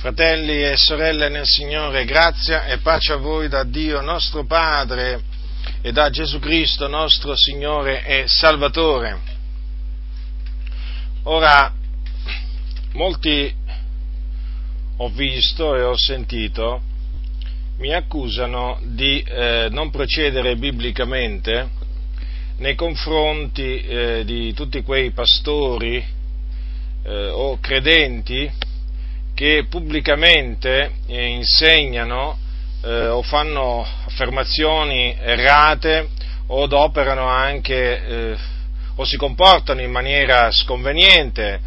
Fratelli e sorelle nel Signore, grazia e pace a voi da Dio nostro Padre e da Gesù Cristo nostro Signore e Salvatore. Ora, molti ho visto e ho sentito mi accusano di eh, non procedere biblicamente nei confronti eh, di tutti quei pastori eh, o credenti che pubblicamente eh, insegnano eh, o fanno affermazioni errate o operano anche eh, o si comportano in maniera sconveniente,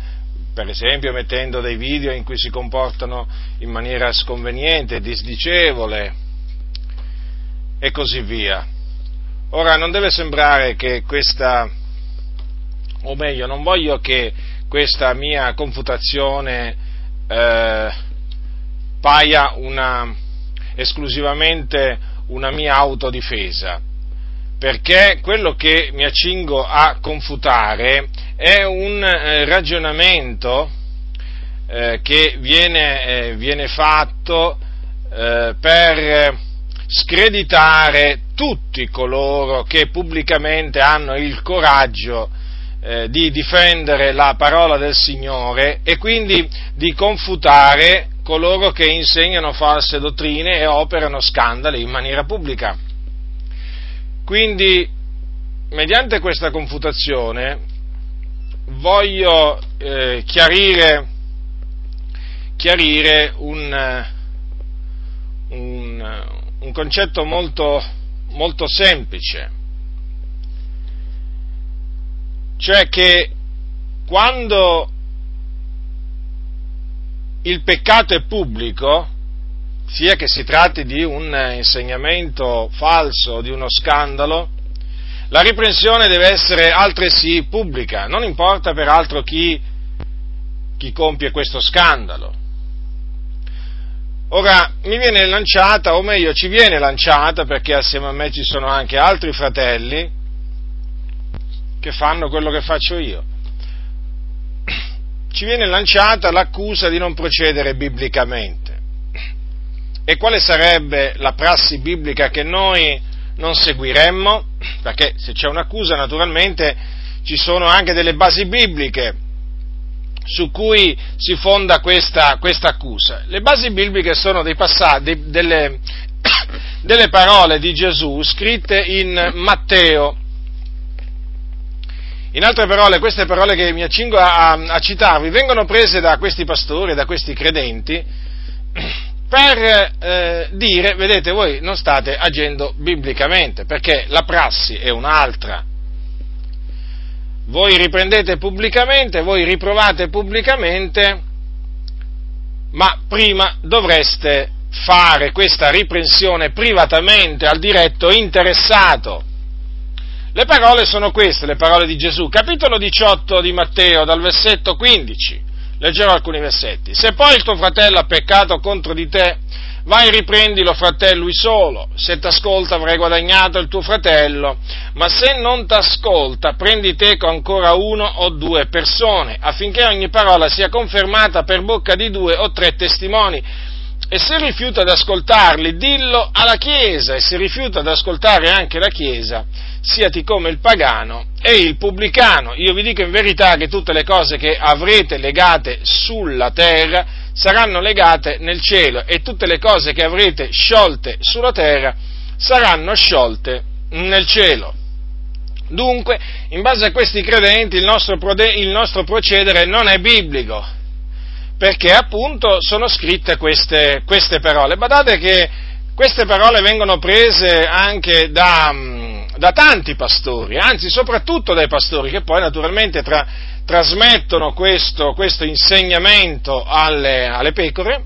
per esempio mettendo dei video in cui si comportano in maniera sconveniente, disdicevole e così via. Ora non deve sembrare che questa, o meglio, non voglio che questa mia confutazione eh, paia una, esclusivamente una mia autodifesa, perché quello che mi accingo a confutare è un eh, ragionamento eh, che viene, eh, viene fatto eh, per screditare tutti coloro che pubblicamente hanno il coraggio eh, di difendere la parola del Signore e quindi di confutare coloro che insegnano false dottrine e operano scandali in maniera pubblica. Quindi, mediante questa confutazione, voglio eh, chiarire, chiarire un, un, un, concetto molto, molto semplice cioè che quando il peccato è pubblico, sia che si tratti di un insegnamento falso di uno scandalo, la riprensione deve essere altresì pubblica, non importa peraltro chi, chi compie questo scandalo. Ora mi viene lanciata, o meglio ci viene lanciata, perché assieme a me ci sono anche altri fratelli, che fanno quello che faccio io. Ci viene lanciata l'accusa di non procedere biblicamente. E quale sarebbe la prassi biblica che noi non seguiremmo? Perché se c'è un'accusa naturalmente ci sono anche delle basi bibliche su cui si fonda questa, questa accusa. Le basi bibliche sono dei passati, delle, delle parole di Gesù scritte in Matteo in altre parole, queste parole che mi accingo a, a citarvi vengono prese da questi pastori, da questi credenti, per eh, dire, vedete, voi non state agendo biblicamente, perché la prassi è un'altra. Voi riprendete pubblicamente, voi riprovate pubblicamente, ma prima dovreste fare questa riprensione privatamente al diretto interessato le parole sono queste, le parole di Gesù, capitolo 18 di Matteo, dal versetto 15. Leggerò alcuni versetti. Se poi il tuo fratello ha peccato contro di te, vai e riprendilo fra te lui solo. Se t'ascolta avrai guadagnato il tuo fratello, ma se non t'ascolta, prendi teco ancora uno o due persone, affinché ogni parola sia confermata per bocca di due o tre testimoni. E se rifiuta ad ascoltarli, dillo alla Chiesa, e se rifiuta ad ascoltare anche la Chiesa, siati come il pagano e il pubblicano. Io vi dico in verità che tutte le cose che avrete legate sulla terra saranno legate nel cielo e tutte le cose che avrete sciolte sulla terra saranno sciolte nel cielo. Dunque, in base a questi credenti, il nostro, procedere non è biblico, perché appunto sono scritte queste, queste parole. Badate che queste parole vengono prese anche da, da tanti pastori, anzi soprattutto dai pastori che poi naturalmente tra, trasmettono questo, questo insegnamento alle, alle, pecore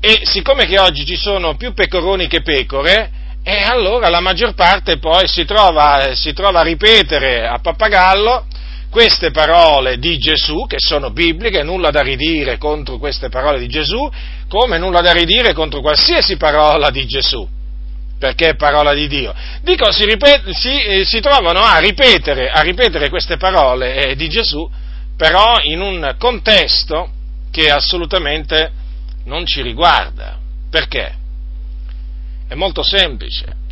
e siccome che oggi ci sono più pecoroni che pecore, e allora la maggior parte poi si trova, si trova a ripetere a pappagallo queste parole di Gesù, che sono bibliche, nulla da ridire contro queste parole di Gesù, come nulla da ridire contro qualsiasi parola di Gesù perché è parola di Dio. Dico, si, ripet- si, eh, si trovano a ripetere, a ripetere, queste parole eh, di Gesù, però in un contesto che assolutamente non ci riguarda. Perché? È molto semplice.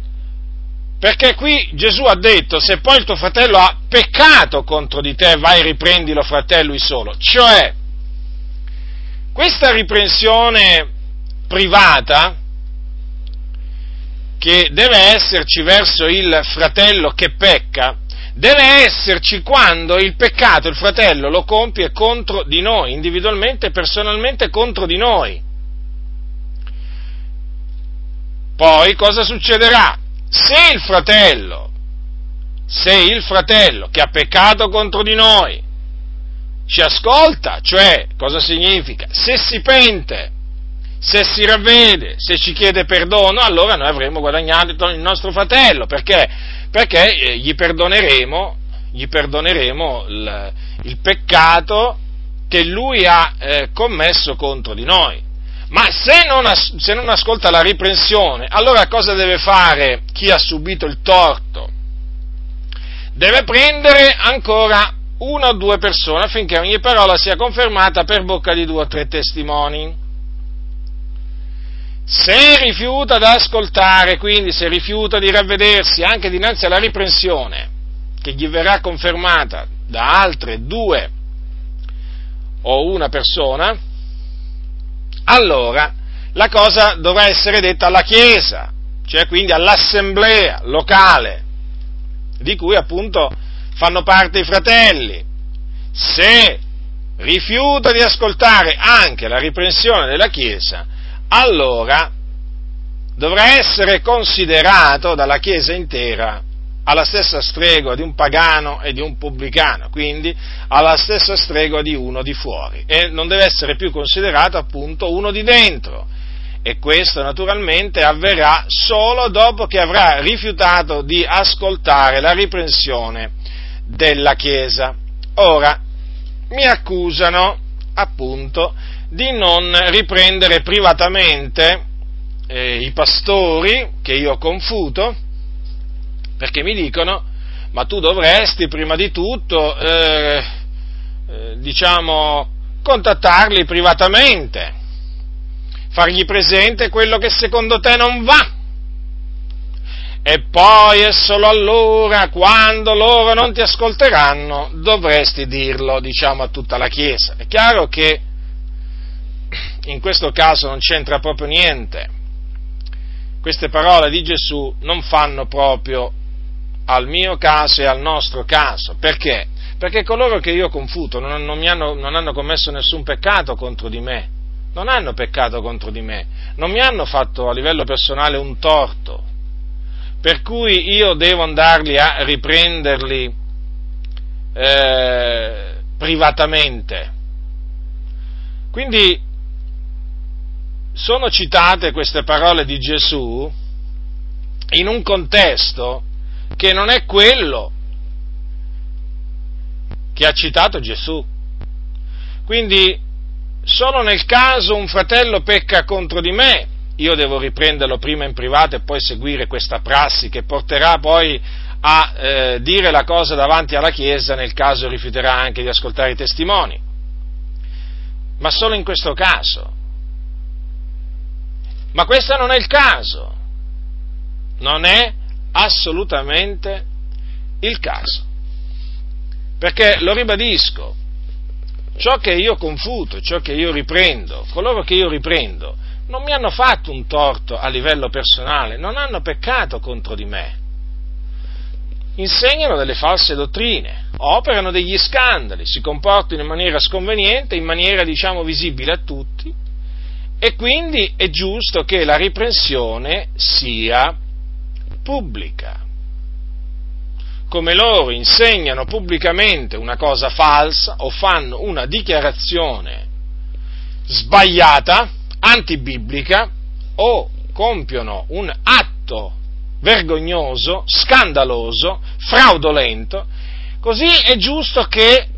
Perché qui Gesù ha detto, se poi il tuo fratello ha peccato contro di te, vai e riprendilo fratello lui solo. Cioè, questa riprensione privata, che deve esserci verso il fratello che pecca, deve esserci quando il peccato il fratello lo compie contro di noi, individualmente e personalmente contro di noi. Poi cosa succederà? Se il fratello, se il fratello che ha peccato contro di noi ci ascolta, cioè cosa significa? Se si pente, se si ravvede, se ci chiede perdono, allora noi avremo guadagnato il nostro fratello, perché? Perché eh, gli perdoneremo, gli perdoneremo il, il peccato che lui ha eh, commesso contro di noi. Ma se non, as- se non ascolta la riprensione, allora cosa deve fare chi ha subito il torto? Deve prendere ancora una o due persone affinché ogni parola sia confermata per bocca di due o tre testimoni. Se rifiuta di ascoltare, quindi se rifiuta di ravvedersi anche dinanzi alla riprensione, che gli verrà confermata da altre due o una persona, allora la cosa dovrà essere detta alla Chiesa, cioè quindi all'assemblea locale, di cui appunto fanno parte i fratelli. Se rifiuta di ascoltare anche la riprensione della Chiesa, allora dovrà essere considerato dalla Chiesa intera alla stessa stregua di un pagano e di un pubblicano, quindi alla stessa stregua di uno di fuori e non deve essere più considerato appunto uno di dentro. E questo naturalmente avverrà solo dopo che avrà rifiutato di ascoltare la riprensione della Chiesa. Ora, mi accusano appunto di non riprendere privatamente eh, i pastori che io confuto, perché mi dicono, ma tu dovresti prima di tutto, eh, eh, diciamo, contattarli privatamente, fargli presente quello che secondo te non va. E poi è solo allora, quando loro non ti ascolteranno, dovresti dirlo, diciamo, a tutta la Chiesa. È chiaro che in questo caso non c'entra proprio niente. Queste parole di Gesù non fanno proprio al mio caso e al nostro caso. Perché? Perché coloro che io confuto non, non, hanno, non hanno commesso nessun peccato contro di me, non hanno peccato contro di me, non mi hanno fatto a livello personale un torto, per cui io devo andarli a riprenderli eh, privatamente. Quindi sono citate queste parole di Gesù in un contesto che non è quello che ha citato Gesù. Quindi, solo nel caso un fratello pecca contro di me, io devo riprenderlo prima in privato e poi seguire questa prassi che porterà poi a eh, dire la cosa davanti alla Chiesa nel caso rifiuterà anche di ascoltare i testimoni. Ma solo in questo caso. Ma questo non è il caso. Non è assolutamente il caso. Perché, lo ribadisco, ciò che io confuto, ciò che io riprendo, coloro che io riprendo, non mi hanno fatto un torto a livello personale, non hanno peccato contro di me. Insegnano delle false dottrine, operano degli scandali, si comportano in maniera sconveniente, in maniera diciamo visibile a tutti, e quindi è giusto che la riprensione sia pubblica. Come loro insegnano pubblicamente una cosa falsa o fanno una dichiarazione sbagliata, antibiblica, o compiono un atto vergognoso, scandaloso, fraudolento, così è giusto che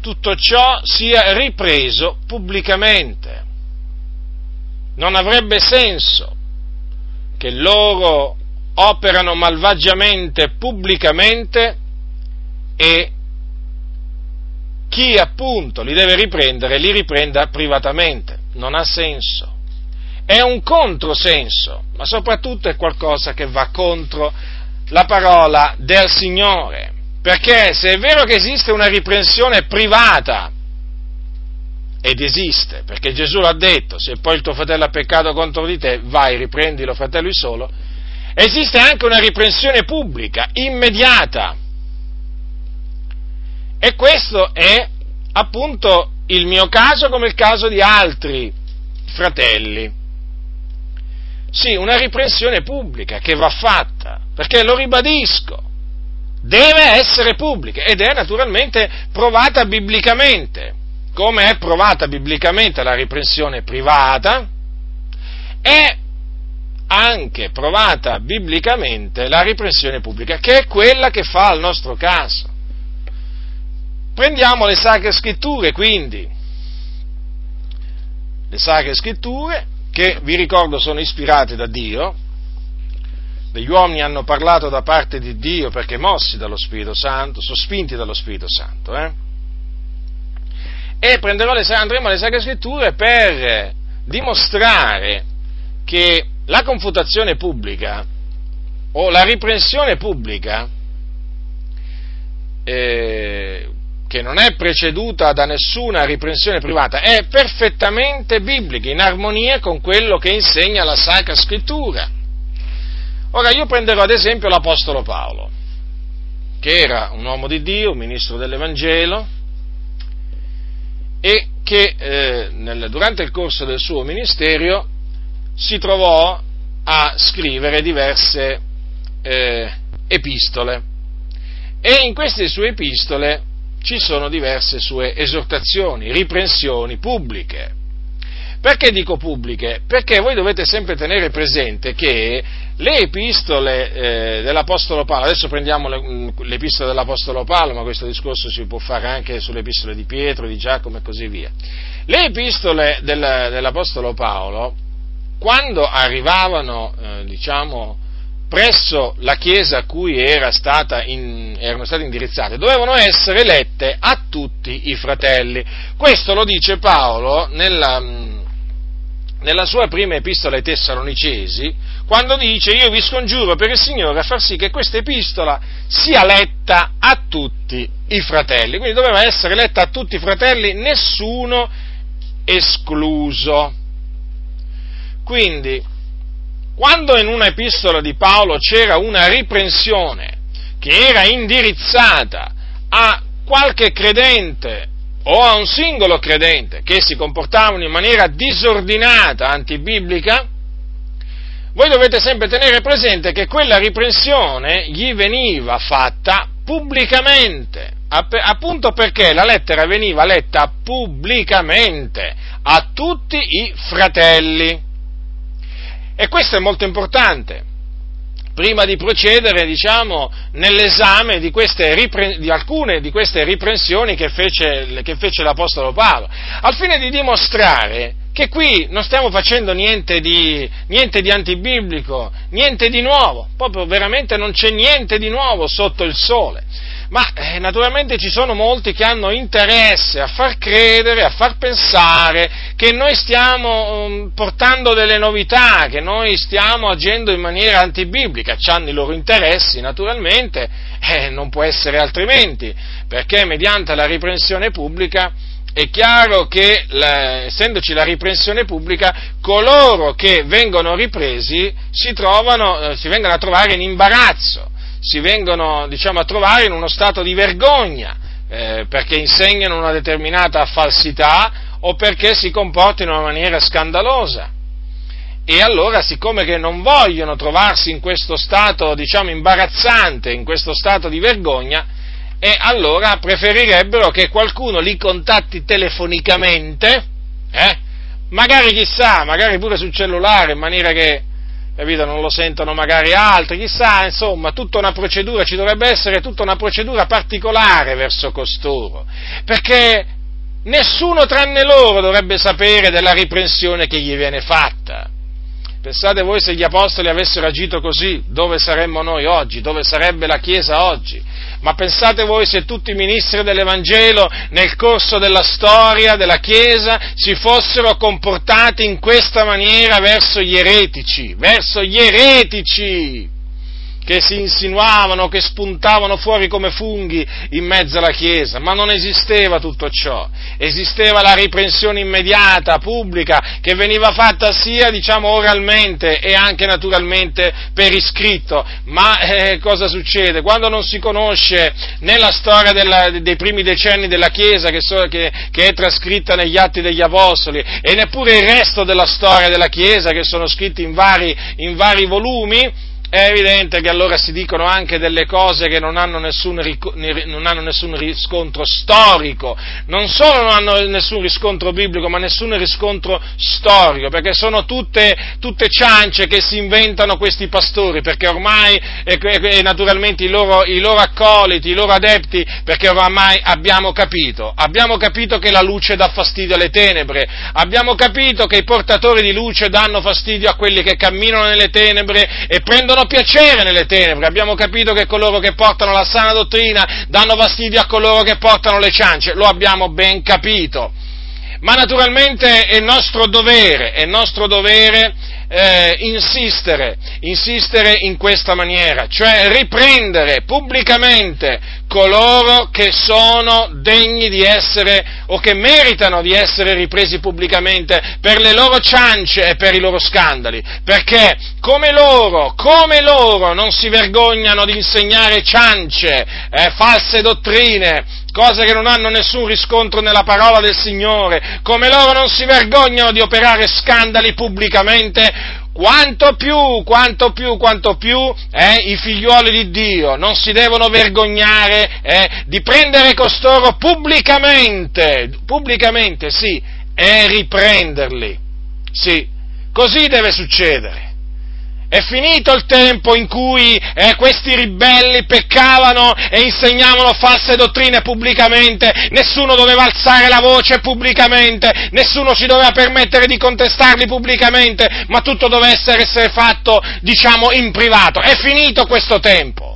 tutto ciò sia ripreso pubblicamente. Non avrebbe senso che loro operano malvagiamente pubblicamente e chi appunto li deve riprendere li riprenda privatamente. Non ha senso. è un controsenso, ma soprattutto è qualcosa che va contro la parola del Signore. Perché se è vero che esiste una riprensione privata, ed esiste, perché Gesù l'ha detto, se poi il tuo fratello ha peccato contro di te, vai, riprendilo fratello solo, esiste anche una riprensione pubblica, immediata. E questo è appunto il mio caso come il caso di altri fratelli. Sì, una riprensione pubblica che va fatta, perché lo ribadisco, deve essere pubblica ed è naturalmente provata biblicamente, come è provata biblicamente la riprensione privata, è anche provata biblicamente la riprensione pubblica, che è quella che fa al nostro caso. Prendiamo le sacre scritture, quindi, le sacre scritture, che vi ricordo sono ispirate da Dio, degli uomini hanno parlato da parte di Dio perché mossi dallo Spirito Santo, sospinti dallo Spirito Santo. Eh? E le, andremo alle Sacre Scritture per dimostrare che la confutazione pubblica o la riprensione pubblica, eh, che non è preceduta da nessuna riprensione privata, è perfettamente biblica, in armonia con quello che insegna la Sacra Scrittura. Ora io prenderò ad esempio l'Apostolo Paolo, che era un uomo di Dio, un ministro dell'Evangelo, e che eh, nel, durante il corso del suo ministero si trovò a scrivere diverse eh, epistole. E in queste sue epistole ci sono diverse sue esortazioni, riprensioni pubbliche. Perché dico pubbliche? Perché voi dovete sempre tenere presente che le epistole eh, dell'Apostolo Paolo, adesso prendiamo le, mm, l'epistola dell'Apostolo Paolo, ma questo discorso si può fare anche sulle epistole di Pietro, di Giacomo e così via. Le epistole del, dell'Apostolo Paolo, quando arrivavano, eh, diciamo, presso la chiesa a cui era in, erano state indirizzate, dovevano essere lette a tutti i fratelli. Questo lo dice Paolo nella, mm, nella sua prima epistola ai Tessalonicesi, quando dice io vi scongiuro per il Signore a far sì che questa epistola sia letta a tutti i fratelli. Quindi doveva essere letta a tutti i fratelli, nessuno escluso. Quindi, quando in una epistola di Paolo c'era una riprensione che era indirizzata a qualche credente o a un singolo credente che si comportavano in maniera disordinata, antibiblica, voi dovete sempre tenere presente che quella riprensione gli veniva fatta pubblicamente, appunto perché la lettera veniva letta pubblicamente a tutti i fratelli. E questo è molto importante, prima di procedere, diciamo, nell'esame di, ripre- di, alcune di queste riprensioni che fece, che fece l'Apostolo Paolo, al fine di dimostrare che qui non stiamo facendo niente di, niente di antibiblico, niente di nuovo, proprio veramente non c'è niente di nuovo sotto il sole. Ma eh, naturalmente ci sono molti che hanno interesse a far credere, a far pensare che noi stiamo um, portando delle novità, che noi stiamo agendo in maniera antibiblica, hanno i loro interessi naturalmente, eh, non può essere altrimenti, perché mediante la riprensione pubblica è chiaro che, la, essendoci la riprensione pubblica, coloro che vengono ripresi si, trovano, eh, si vengono a trovare in imbarazzo, si vengono diciamo, a trovare in uno stato di vergogna, eh, perché insegnano una determinata falsità o perché si comportano in una maniera scandalosa. E allora, siccome che non vogliono trovarsi in questo stato, diciamo, imbarazzante, in questo stato di vergogna, e allora preferirebbero che qualcuno li contatti telefonicamente, eh? magari chissà, magari pure sul cellulare, in maniera che capito, non lo sentono magari altri, chissà, insomma, tutta una procedura, ci dovrebbe essere tutta una procedura particolare verso costoro, perché nessuno tranne loro dovrebbe sapere della riprensione che gli viene fatta. Pensate voi se gli apostoli avessero agito così, dove saremmo noi oggi, dove sarebbe la Chiesa oggi? Ma pensate voi se tutti i ministri dell'Evangelo nel corso della storia della Chiesa si fossero comportati in questa maniera verso gli eretici, verso gli eretici! Che si insinuavano, che spuntavano fuori come funghi in mezzo alla Chiesa, ma non esisteva tutto ciò, esisteva la riprensione immediata, pubblica, che veniva fatta sia, diciamo, oralmente e anche naturalmente per iscritto, ma eh, cosa succede? Quando non si conosce né la storia della, dei primi decenni della Chiesa, che, so, che, che è trascritta negli atti degli Apostoli, e neppure il resto della storia della Chiesa, che sono scritti in vari, in vari volumi, è evidente che allora si dicono anche delle cose che non hanno nessun, non hanno nessun riscontro storico, non solo non hanno nessun riscontro biblico, ma nessun riscontro storico, perché sono tutte, tutte ciance che si inventano questi pastori, perché ormai, e, e naturalmente i loro, i loro accoliti, i loro adepti, perché ormai abbiamo capito, abbiamo capito che la luce dà fastidio alle tenebre, abbiamo capito che i portatori di luce danno fastidio a quelli che camminano nelle tenebre e prendono prendono piacere nelle tenebre, abbiamo capito che coloro che portano la sana dottrina danno fastidio a coloro che portano le ciance, lo abbiamo ben capito. Ma naturalmente è nostro dovere, è nostro dovere eh, insistere, insistere in questa maniera, cioè riprendere pubblicamente coloro che sono degni di essere o che meritano di essere ripresi pubblicamente per le loro ciance e per i loro scandali, perché come loro, come loro non si vergognano di insegnare ciance, eh, false dottrine, cose che non hanno nessun riscontro nella parola del Signore, come loro non si vergognano di operare scandali pubblicamente, quanto più, quanto più, quanto più eh, i figliuoli di Dio non si devono vergognare eh, di prendere costoro pubblicamente, pubblicamente sì, e riprenderli. Sì, così deve succedere. È finito il tempo in cui eh, questi ribelli peccavano e insegnavano false dottrine pubblicamente, nessuno doveva alzare la voce pubblicamente, nessuno si doveva permettere di contestarli pubblicamente, ma tutto doveva essere fatto, diciamo, in privato. È finito questo tempo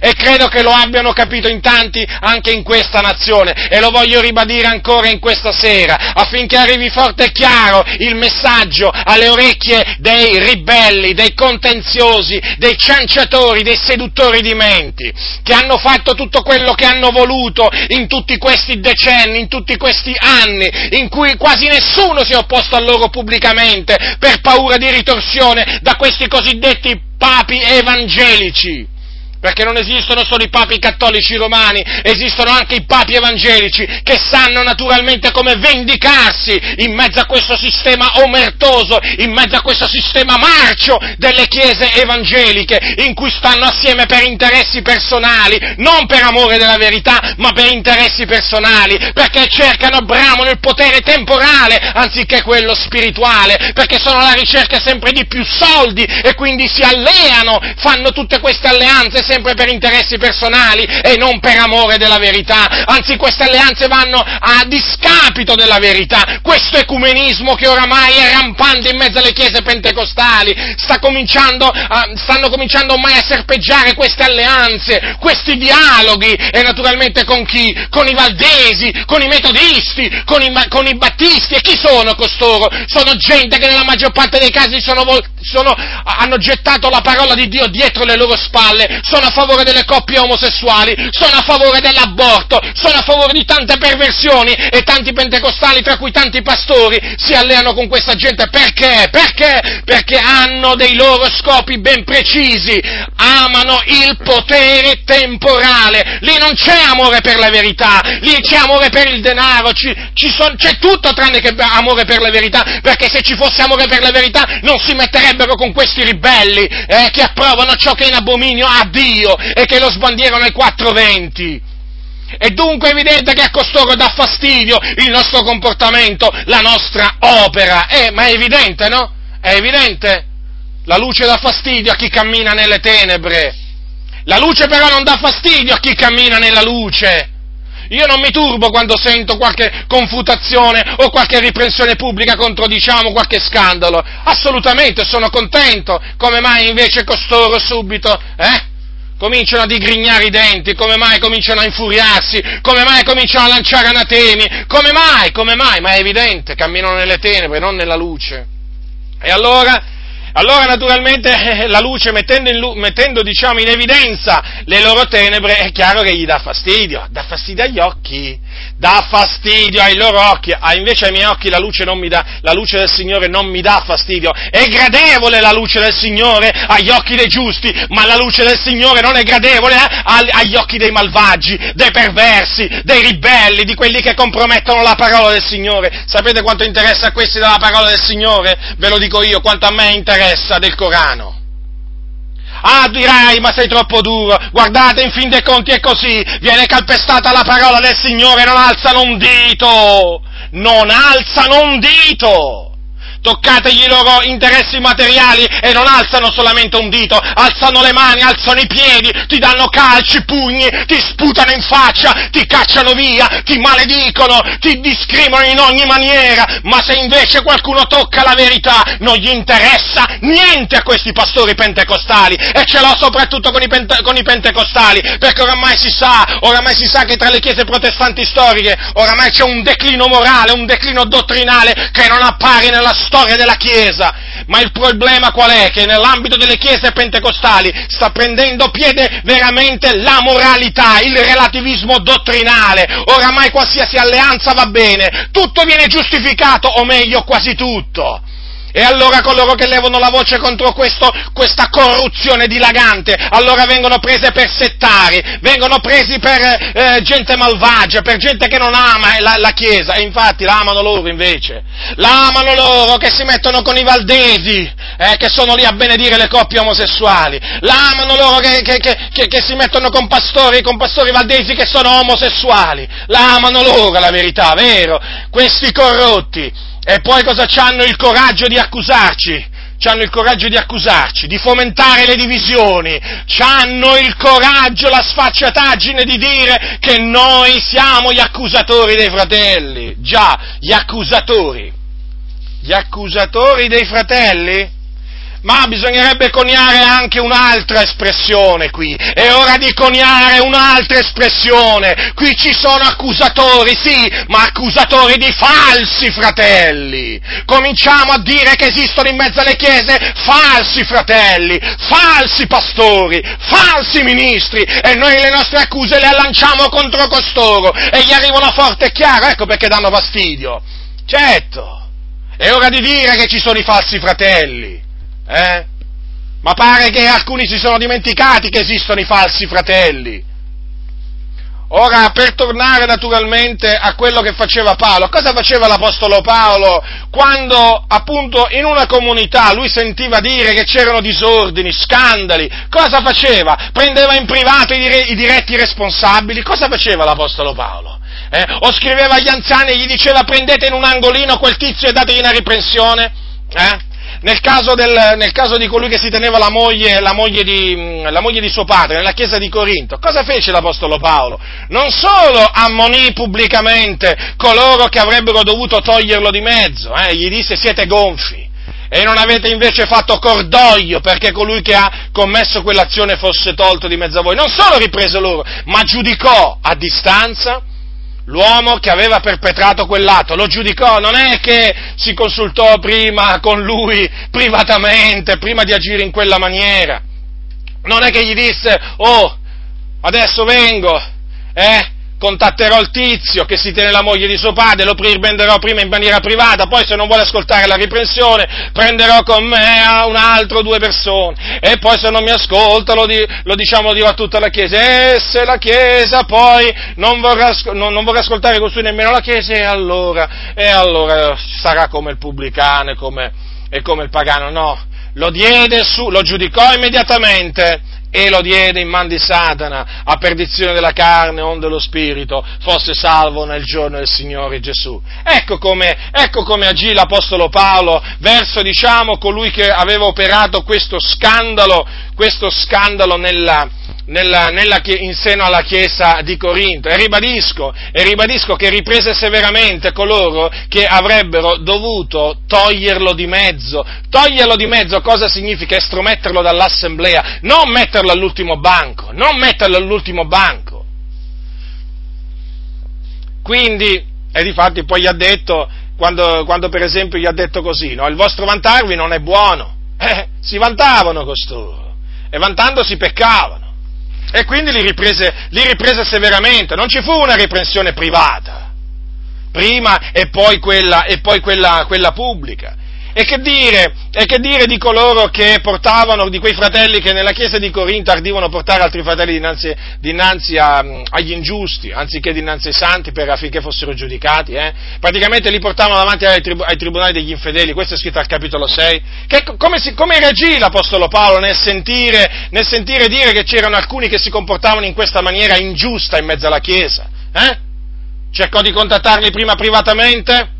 e credo che lo abbiano capito in tanti anche in questa nazione. E lo voglio ribadire ancora in questa sera affinché arrivi forte e chiaro il messaggio alle orecchie dei ribelli, dei contenziosi, dei cianciatori, dei seduttori di menti che hanno fatto tutto quello che hanno voluto in tutti questi decenni, in tutti questi anni in cui quasi nessuno si è opposto a loro pubblicamente per paura di ritorsione da questi cosiddetti papi evangelici perché non esistono solo i papi cattolici romani, esistono anche i papi evangelici che sanno naturalmente come vendicarsi in mezzo a questo sistema omertoso, in mezzo a questo sistema marcio delle chiese evangeliche, in cui stanno assieme per interessi personali, non per amore della verità, ma per interessi personali, perché cercano, bramano il potere temporale anziché quello spirituale, perché sono alla ricerca sempre di più soldi e quindi si alleano, fanno tutte queste alleanze sempre per interessi personali e non per amore della verità, anzi queste alleanze vanno a discapito della verità. Questo ecumenismo che oramai è rampante in mezzo alle chiese pentecostali, sta cominciando a, stanno cominciando ormai a serpeggiare queste alleanze, questi dialoghi e naturalmente con chi? Con i valdesi, con i metodisti, con i, con i battisti e chi sono costoro? Sono gente che nella maggior parte dei casi sono, sono, hanno gettato la parola di Dio dietro le loro spalle, sono sono a favore delle coppie omosessuali, sono a favore dell'aborto, sono a favore di tante perversioni e tanti pentecostali, tra cui tanti pastori, si alleano con questa gente. Perché? Perché? Perché hanno dei loro scopi ben precisi, amano il potere temporale, lì non c'è amore per la verità, lì c'è amore per il denaro, ci, ci son, c'è tutto tranne che amore per la verità, perché se ci fosse amore per la verità non si metterebbero con questi ribelli eh, che approvano ciò che è in abominio a Dio Dio e che lo sbandierano ai 420. E dunque è evidente che a costoro dà fastidio il nostro comportamento, la nostra opera. Eh, ma è evidente, no? È evidente? La luce dà fastidio a chi cammina nelle tenebre. La luce però non dà fastidio a chi cammina nella luce. Io non mi turbo quando sento qualche confutazione o qualche riprensione pubblica contro, diciamo, qualche scandalo. Assolutamente, sono contento. Come mai invece costoro subito, eh? Cominciano a digrignare i denti, come mai cominciano a infuriarsi, come mai cominciano a lanciare anatemi, come mai, come mai, ma è evidente, camminano nelle tenebre, non nella luce. E allora allora naturalmente eh, la luce mettendo, in, mettendo diciamo, in, evidenza le loro tenebre è chiaro che gli dà fastidio, dà fastidio agli occhi, dà fastidio ai loro occhi, ah, invece ai miei occhi la luce, dà, la luce, del Signore non mi dà fastidio, è gradevole la luce del Signore agli occhi dei giusti, ma la luce del Signore non è gradevole eh, agli occhi dei malvagi, dei perversi, dei ribelli, di quelli che compromettono la parola del Signore. Sapete quanto interessa a questi della parola del Signore? Ve lo dico io, quanto a me interessa interessa del Corano. Ah, dirai, ma sei troppo duro. Guardate, in fin dei conti è così. Viene calpestata la parola del Signore, non alzano un dito. Non alzano un dito toccategli i loro interessi materiali e non alzano solamente un dito, alzano le mani, alzano i piedi, ti danno calci, pugni, ti sputano in faccia, ti cacciano via, ti maledicono, ti discriminano in ogni maniera, ma se invece qualcuno tocca la verità non gli interessa niente a questi pastori pentecostali. E ce l'ho soprattutto con i, pente, con i pentecostali, perché oramai si sa, oramai si sa che tra le chiese protestanti storiche oramai c'è un declino morale, un declino dottrinale che non appare nella storia storia della Chiesa, ma il problema qual è? Che nell'ambito delle chiese pentecostali sta prendendo piede veramente la moralità, il relativismo dottrinale, oramai qualsiasi alleanza va bene, tutto viene giustificato, o meglio quasi tutto. E allora coloro che levano la voce contro questo, questa corruzione dilagante, allora vengono prese per settari, vengono presi per eh, gente malvagia, per gente che non ama la, la, Chiesa, e infatti la amano loro invece. La amano loro che si mettono con i valdesi, eh, che sono lì a benedire le coppie omosessuali. La amano loro che, che, che, che, si mettono con pastori, con pastori valdesi che sono omosessuali. La amano loro la verità, vero? Questi corrotti. E poi cosa hanno il coraggio di accusarci? Hanno il coraggio di accusarci, di fomentare le divisioni, hanno il coraggio, la sfacciataggine di dire che noi siamo gli accusatori dei fratelli. Già, gli accusatori. Gli accusatori dei fratelli? Ma bisognerebbe coniare anche un'altra espressione qui. È ora di coniare un'altra espressione. Qui ci sono accusatori, sì, ma accusatori di falsi fratelli. Cominciamo a dire che esistono in mezzo alle chiese falsi fratelli, falsi pastori, falsi ministri e noi le nostre accuse le lanciamo contro costoro e gli arrivano forte e chiaro, ecco perché danno fastidio. Certo, è ora di dire che ci sono i falsi fratelli. Eh? Ma pare che alcuni si sono dimenticati che esistono i falsi fratelli. Ora, per tornare naturalmente a quello che faceva Paolo, cosa faceva l'Apostolo Paolo quando appunto in una comunità lui sentiva dire che c'erano disordini, scandali? Cosa faceva? Prendeva in privato i, dire- i diretti responsabili? Cosa faceva l'Apostolo Paolo? Eh? O scriveva agli anziani e gli diceva prendete in un angolino quel tizio e dategli una riprensione? Eh? Nel caso, del, nel caso, di colui che si teneva la moglie, la, moglie di, la moglie, di, suo padre nella chiesa di Corinto, cosa fece l'Apostolo Paolo? Non solo ammonì pubblicamente coloro che avrebbero dovuto toglierlo di mezzo, eh, gli disse siete gonfi e non avete invece fatto cordoglio perché colui che ha commesso quell'azione fosse tolto di mezzo a voi. Non solo riprese loro, ma giudicò a distanza l'uomo che aveva perpetrato quell'atto, lo giudicò, non è che si consultò prima con lui privatamente, prima di agire in quella maniera, non è che gli disse, oh, adesso vengo, eh, contatterò il tizio che si tiene la moglie di suo padre, lo riprenderò prima in maniera privata, poi se non vuole ascoltare la riprensione prenderò con me un altro due persone. E poi se non mi ascolta lo, di, lo diciamo dirò a tutta la Chiesa. E se la Chiesa poi non vorrà, non, non vorrà ascoltare costui nemmeno la Chiesa e allora, e allora sarà come il pubblicano e come, e come il pagano, no, lo diede su, lo giudicò immediatamente e lo diede in man di Satana a perdizione della carne onde lo spirito fosse salvo nel giorno del Signore Gesù. Ecco come, ecco come agì l'Apostolo Paolo verso, diciamo, colui che aveva operato questo scandalo, questo scandalo nella, nella, nella, in seno alla Chiesa di Corinto e ribadisco, e ribadisco che riprese severamente coloro che avrebbero dovuto toglierlo di mezzo. Toglierlo di mezzo cosa significa? Estrometterlo dall'assemblea, non metterlo all'ultimo banco, non metterlo all'ultimo banco. Quindi, e difatti poi gli ha detto, quando, quando per esempio gli ha detto così, no? il vostro vantarvi non è buono, eh, si vantavano costoro, e vantandosi peccavano. E quindi li riprese, li riprese severamente, non ci fu una riprensione privata, prima e poi quella, e poi quella, quella pubblica. E che, dire, e che dire di coloro che portavano, di quei fratelli che nella chiesa di Corinto ardivano portare altri fratelli dinanzi, dinanzi a, agli ingiusti, anziché dinanzi ai santi per, affinché fossero giudicati? Eh? Praticamente li portavano davanti ai, trib- ai, tribunali degli infedeli, questo è scritto al capitolo 6. Che, come, si, come reagì l'Apostolo Paolo nel sentire, nel sentire, dire che c'erano alcuni che si comportavano in questa maniera ingiusta in mezzo alla chiesa? Eh? Cercò di contattarli prima privatamente?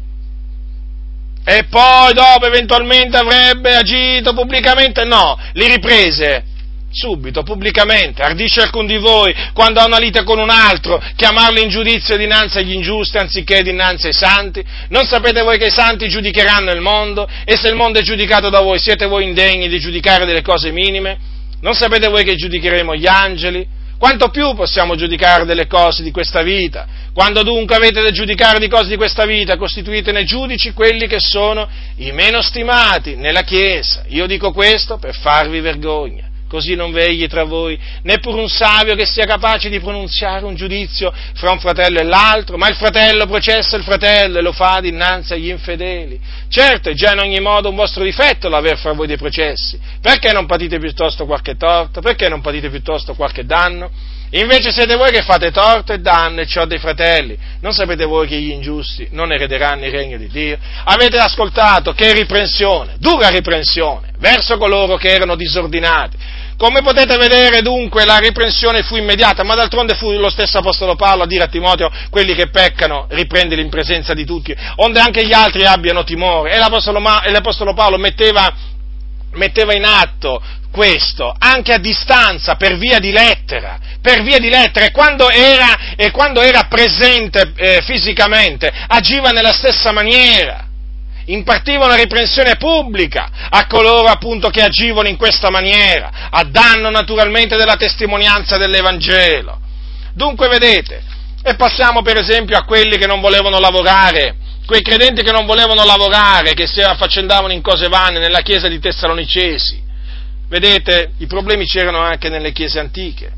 E poi dopo eventualmente avrebbe agito pubblicamente? No, li riprese subito, pubblicamente. Ardisce alcun di voi, quando ha una lite con un altro, chiamarlo in giudizio dinanzi agli ingiusti anziché dinanzi ai santi? Non sapete voi che i santi giudicheranno il mondo? E se il mondo è giudicato da voi, siete voi indegni di giudicare delle cose minime? Non sapete voi che giudicheremo gli angeli? Quanto più possiamo giudicare delle cose di questa vita? Quando dunque avete da giudicare di cose di questa vita, costituitene giudici quelli che sono i meno stimati nella Chiesa. Io dico questo per farvi vergogna così non vegli tra voi neppure un savio che sia capace di pronunziare un giudizio fra un fratello e l'altro, ma il fratello processa il fratello e lo fa dinanzi agli infedeli. Certo, è già in ogni modo un vostro difetto l'aver fra voi dei processi. Perché non patite piuttosto qualche torto? Perché non patite piuttosto qualche danno? Invece siete voi che fate torto e danno e ciò dei fratelli. Non sapete voi che gli ingiusti non erederanno il regno di Dio? Avete ascoltato che riprensione, dura riprensione, verso coloro che erano disordinati. Come potete vedere dunque la riprensione fu immediata, ma d'altronde fu lo stesso Apostolo Paolo a dire a Timoteo, quelli che peccano, riprendili in presenza di tutti, onde anche gli altri abbiano timore. E l'Apostolo, e l'Apostolo Paolo metteva, metteva in atto questo anche a distanza per via di lettera, per via di lettera e quando era, e quando era presente eh, fisicamente agiva nella stessa maniera, impartiva una riprensione pubblica a coloro appunto che agivano in questa maniera, a danno naturalmente della testimonianza dell'Evangelo. Dunque vedete, e passiamo per esempio a quelli che non volevano lavorare, quei credenti che non volevano lavorare, che si affaccendavano in cose vane nella chiesa di Tessalonicesi Vedete, i problemi c'erano anche nelle chiese antiche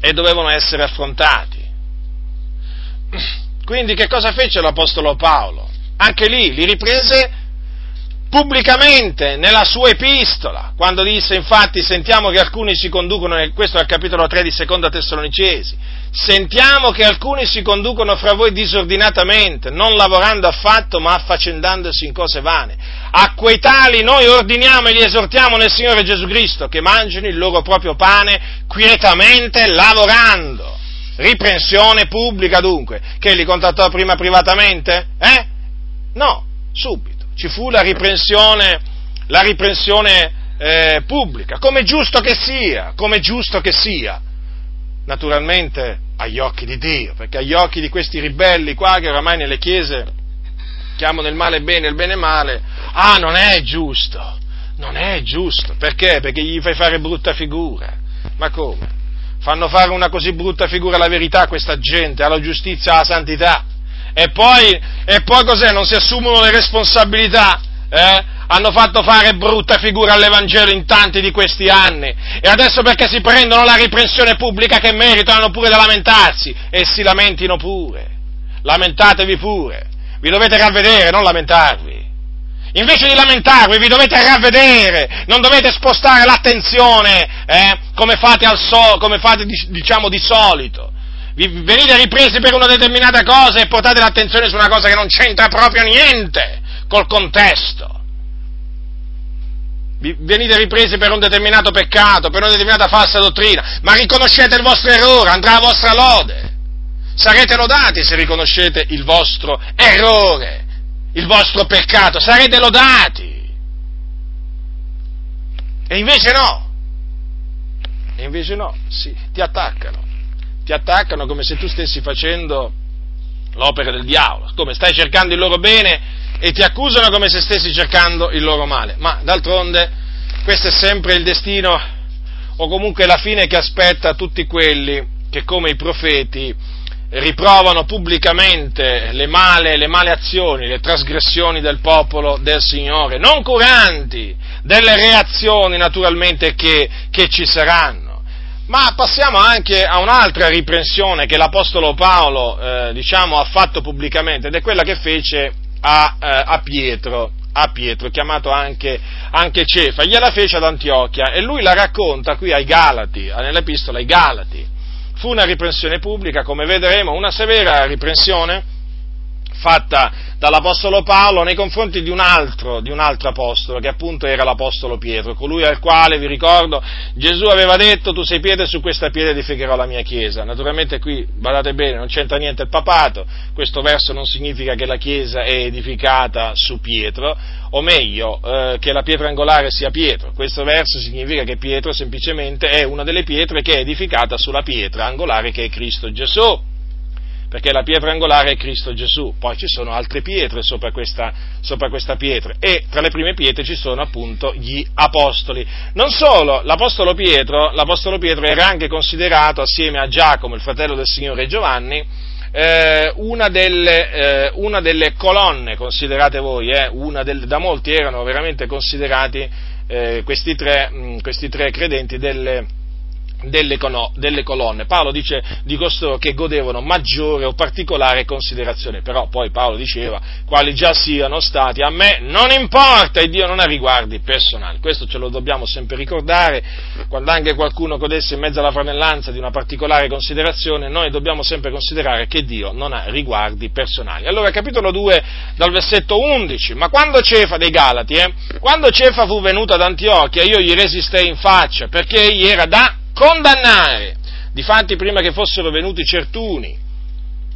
e dovevano essere affrontati. Quindi che cosa fece l'Apostolo Paolo? Anche lì li riprese pubblicamente nella sua epistola, quando disse infatti sentiamo che alcuni si conducono, questo è il capitolo 3 di seconda Tessalonicesi, sentiamo che alcuni si conducono fra voi disordinatamente, non lavorando affatto ma affaccendandosi in cose vane. A quei tali noi ordiniamo e li esortiamo nel Signore Gesù Cristo che mangino il loro proprio pane quietamente lavorando. Riprensione pubblica dunque, che li contattò prima privatamente? Eh? No, subito. Ci fu la riprensione, la riprensione eh, pubblica, come giusto che sia, come giusto che sia, naturalmente agli occhi di Dio, perché agli occhi di questi ribelli qua che oramai nelle chiese chiamano il male bene e il bene male, ah non è giusto, non è giusto, perché? Perché gli fai fare brutta figura, ma come? Fanno fare una così brutta figura alla verità questa gente, alla giustizia, alla santità, e poi, e poi cos'è? Non si assumono le responsabilità? Eh? Hanno fatto fare brutta figura all'Evangelo in tanti di questi anni e adesso perché si prendono la riprensione pubblica che meritano pure da lamentarsi e si lamentino pure. Lamentatevi pure. Vi dovete ravvedere, non lamentarvi. Invece di lamentarvi, vi dovete ravvedere, non dovete spostare l'attenzione eh, come fate, so, come fate diciamo di solito vi venite ripresi per una determinata cosa e portate l'attenzione su una cosa che non c'entra proprio niente col contesto. Vi venite ripresi per un determinato peccato, per una determinata falsa dottrina, ma riconoscete il vostro errore, andrà la vostra lode. Sarete lodati se riconoscete il vostro errore, il vostro peccato, sarete lodati. E invece no. E invece no, sì, ti attaccano. Ti attaccano come se tu stessi facendo l'opera del diavolo, come stai cercando il loro bene e ti accusano come se stessi cercando il loro male. Ma d'altronde questo è sempre il destino o comunque la fine che aspetta tutti quelli che come i profeti riprovano pubblicamente le male, le male azioni, le trasgressioni del popolo del Signore, non curanti delle reazioni naturalmente che, che ci saranno. Ma passiamo anche a un'altra riprensione che l'Apostolo Paolo eh, diciamo, ha fatto pubblicamente ed è quella che fece a, eh, a Pietro, a Pietro, chiamato anche, anche, Cefa, gliela fece ad Antiochia e lui la racconta qui ai Galati, nell'epistola ai Galati. Fu una riprensione pubblica, come vedremo, una severa riprensione fatta dall'Apostolo Paolo nei confronti di un altro, di un altro apostolo, che appunto era l'Apostolo Pietro, colui al quale, vi ricordo, Gesù aveva detto tu sei Pietro e su questa pietra edificherò la mia chiesa. Naturalmente qui, badate bene, non c'entra niente il papato, questo verso non significa che la chiesa è edificata su Pietro, o meglio, eh, che la pietra angolare sia Pietro, questo verso significa che Pietro semplicemente è una delle pietre che è edificata sulla pietra angolare che è Cristo Gesù perché la pietra angolare è Cristo Gesù, poi ci sono altre pietre sopra questa, sopra questa pietra e tra le prime pietre ci sono appunto gli apostoli. Non solo, l'apostolo Pietro, l'apostolo Pietro era anche considerato assieme a Giacomo, il fratello del Signore Giovanni, eh, una, delle, eh, una, delle, colonne, considerate voi, eh, del, da molti erano veramente considerati eh, questi tre, mh, questi, tre, credenti delle, delle, colonne. Paolo dice di costoro che godevano maggiore o particolare considerazione, però poi Paolo diceva quali già siano stati, a me non importa e Dio non ha riguardi personali. Questo ce lo dobbiamo sempre ricordare, quando anche qualcuno godesse in mezzo alla franellanza di una particolare considerazione, noi dobbiamo sempre considerare che Dio non ha riguardi personali. Allora, capitolo 2, dal versetto 11, ma quando Cefa dei Galati, eh, quando Cefa fu venuto ad Antiochia, io gli resistei in faccia, perché egli era da condannare. Difatti, prima che fossero venuti certuni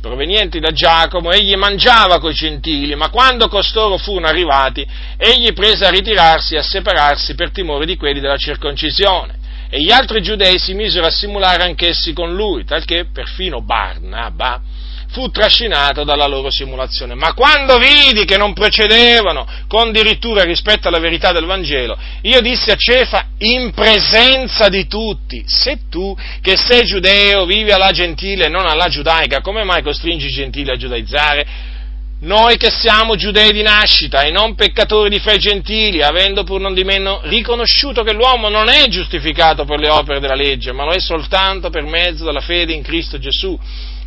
provenienti da Giacomo, egli mangiava coi gentili, ma quando costoro furono arrivati, egli prese a ritirarsi e a separarsi per timore di quelli della circoncisione. E gli altri giudei si misero a simulare anch'essi con lui, talché perfino Barnaba fu trascinato dalla loro simulazione. Ma quando vidi che non procedevano con dirittura rispetto alla verità del Vangelo, io dissi a Cefa in presenza di tutti, se tu che sei giudeo vivi alla gentile e non alla giudaica, come mai costringi i gentili a giudaizzare? Noi che siamo giudei di nascita e non peccatori di fai gentili, avendo pur non di meno riconosciuto che l'uomo non è giustificato per le opere della legge, ma lo è soltanto per mezzo della fede in Cristo Gesù.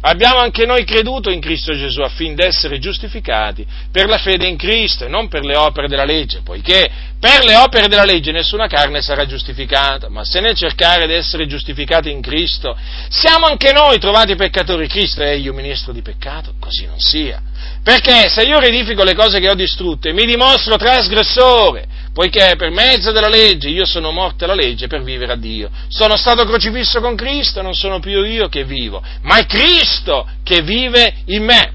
Abbiamo anche noi creduto in Cristo Gesù affin d'essere giustificati per la fede in Cristo e non per le opere della legge, poiché per le opere della legge nessuna carne sarà giustificata, ma se nel cercare di essere giustificati in Cristo siamo anche noi trovati peccatori, Cristo è egli un ministro di peccato, così non sia. Perché se io riedifico le cose che ho distrutte mi dimostro trasgressore, poiché per mezzo della legge io sono morto alla legge per vivere a Dio. Sono stato crocifisso con Cristo, non sono più io che vivo, ma è Cristo che vive in me.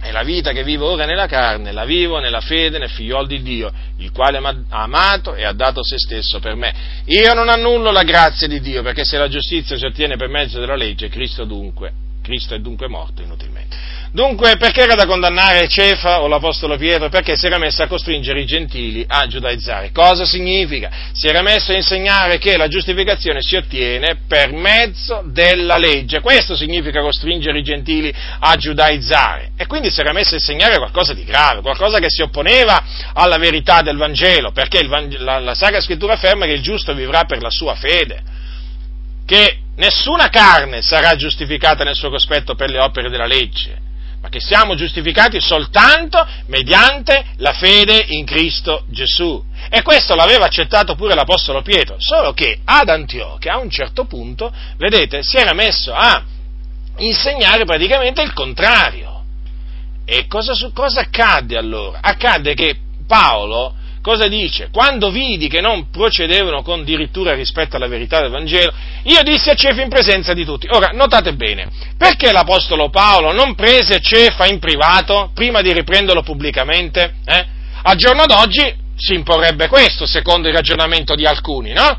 E la vita che vivo ora nella carne, la vivo nella fede nel figliol di Dio, il quale mi ha amato e ha dato se stesso per me. Io non annullo la grazia di Dio, perché se la giustizia si ottiene per mezzo della legge, Cristo dunque, Cristo è dunque morto inutilmente. Dunque, perché era da condannare Cefa o l'Apostolo Pietro? Perché si era messo a costringere i gentili a giudaizzare. Cosa significa? Si era messo a insegnare che la giustificazione si ottiene per mezzo della legge. Questo significa costringere i gentili a giudaizzare. E quindi si era messo a insegnare qualcosa di grave, qualcosa che si opponeva alla verità del Vangelo, perché il, la, la Sacra Scrittura afferma che il giusto vivrà per la sua fede. Che nessuna carne sarà giustificata nel suo cospetto per le opere della legge ma che siamo giustificati soltanto mediante la fede in Cristo Gesù. E questo l'aveva accettato pure l'Apostolo Pietro, solo che ad Antiochia a un certo punto, vedete, si era messo a insegnare praticamente il contrario. E cosa, cosa accadde allora? Accadde che Paolo cosa dice? Quando vidi che non procedevano con dirittura rispetto alla verità del Vangelo, io dissi a Cefa in presenza di tutti. Ora, notate bene, perché l'Apostolo Paolo non prese Cefa in privato prima di riprenderlo pubblicamente? Eh? A giorno d'oggi si imporrebbe questo, secondo il ragionamento di alcuni, no?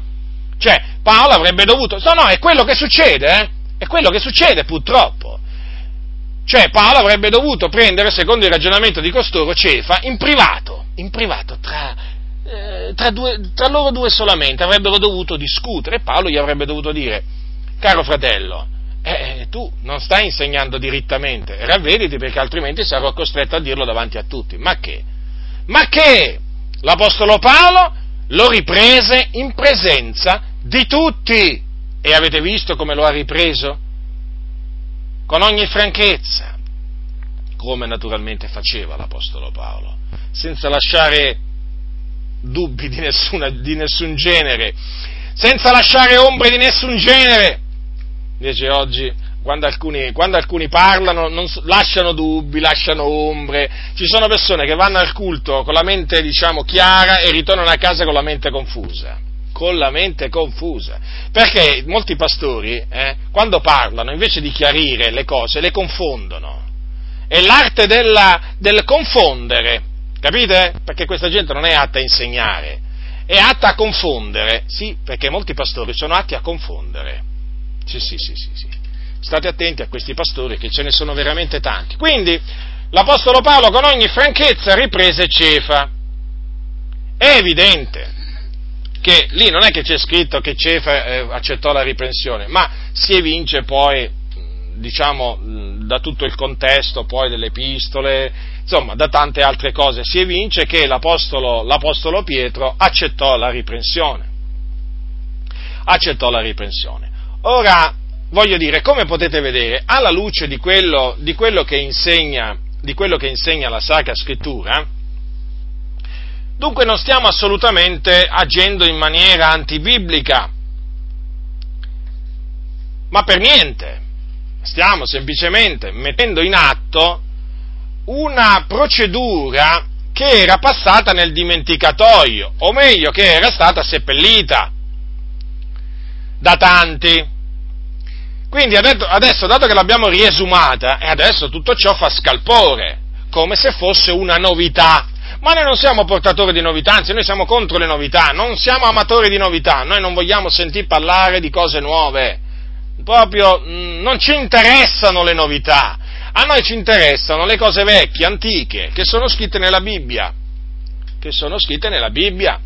Cioè, Paolo avrebbe dovuto, no, no, è quello che succede, eh? è quello che succede purtroppo. Cioè Paolo avrebbe dovuto prendere, secondo il ragionamento di costoro, Cefa in privato, in privato, tra, eh, tra, due, tra loro due solamente, avrebbero dovuto discutere e Paolo gli avrebbe dovuto dire, caro fratello, eh, tu non stai insegnando direttamente, ravvediti perché altrimenti sarò costretto a dirlo davanti a tutti. Ma che? Ma che? L'Apostolo Paolo lo riprese in presenza di tutti. E avete visto come lo ha ripreso? con ogni franchezza, come naturalmente faceva l'Apostolo Paolo, senza lasciare dubbi di, nessuna, di nessun genere, senza lasciare ombre di nessun genere. Invece oggi quando alcuni, quando alcuni, parlano non, lasciano dubbi, lasciano ombre. Ci sono persone che vanno al culto con la mente, diciamo, chiara e ritornano a casa con la mente confusa con la mente confusa. Perché molti pastori, eh, quando parlano, invece di chiarire le cose, le confondono. È l'arte della, del confondere, capite? Perché questa gente non è atta a insegnare, è atta a confondere. Sì, perché molti pastori sono atti a confondere. Sì, sì, sì, sì, sì. State attenti a questi pastori, che ce ne sono veramente tanti. Quindi, l'Apostolo Paolo con ogni franchezza riprese Cefa. È evidente che lì non è che c'è scritto che Cefa eh, accettò la riprensione, ma si evince poi, diciamo, da tutto il contesto poi delle epistole, insomma, da tante altre cose, si evince che l'Apostolo, l'Apostolo Pietro accettò la riprensione. Accettò la riprensione. Ora, voglio dire, come potete vedere, alla luce di quello, di quello, che, insegna, di quello che insegna la Sacra Scrittura, Dunque non stiamo assolutamente agendo in maniera antibiblica, ma per niente. Stiamo semplicemente mettendo in atto una procedura che era passata nel dimenticatoio, o meglio che era stata seppellita da tanti. Quindi adesso, dato che l'abbiamo riesumata, adesso tutto ciò fa scalpore, come se fosse una novità. Ma noi non siamo portatori di novità, anzi noi siamo contro le novità, non siamo amatori di novità, noi non vogliamo sentir parlare di cose nuove, proprio mh, mm, non ci interessano le novità, a noi ci interessano le cose vecchie, antiche, che sono scritte nella Bibbia, che sono scritte nella Bibbia.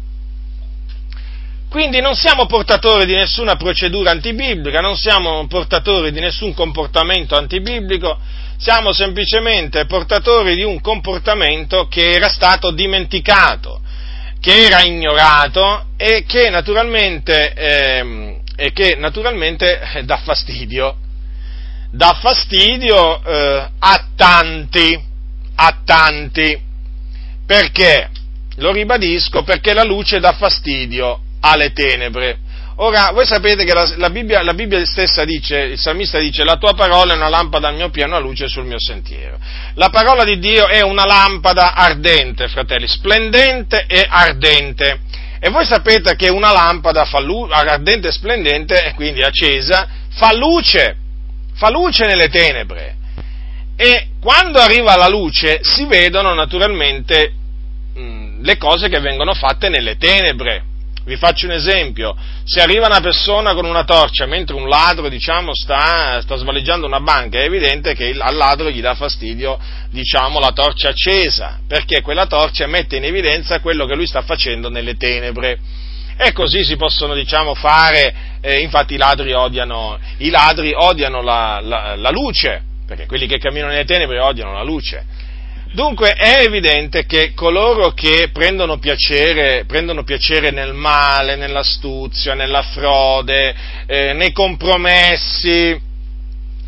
Quindi non siamo portatori di nessuna procedura antibiblica, non siamo portatori di nessun comportamento antibiblico, siamo semplicemente portatori di un comportamento che era stato dimenticato, che era ignorato e che naturalmente, eh, e che naturalmente eh, dà fastidio. Dà fastidio eh, a tanti, a tanti. Perché? Lo ribadisco, perché la luce dà fastidio alle tenebre. Ora, voi sapete che la, la, Bibbia, la, Bibbia, stessa dice, il salmista dice, la tua parola è una lampada al mio piano, una luce sul mio sentiero. La parola di Dio è una lampada ardente, fratelli, splendente e ardente. E voi sapete che una lampada lu- ardente e splendente, e quindi accesa, fa luce, fa luce nelle tenebre. E quando arriva la luce si vedono naturalmente mh, le cose che vengono fatte nelle tenebre vi faccio un esempio, se arriva una persona con una torcia mentre un ladro diciamo, sta, sta svaliggiando una banca, è evidente che il, al ladro gli dà fastidio diciamo, la torcia accesa, perché quella torcia mette in evidenza quello che lui sta facendo nelle tenebre. E così si possono diciamo, fare, eh, infatti i ladri odiano, i ladri odiano la, la, la luce, perché quelli che camminano nelle tenebre odiano la luce. Dunque è evidente che coloro che prendono piacere, prendono piacere nel male, nell'astuzia, nella frode, eh, nei compromessi,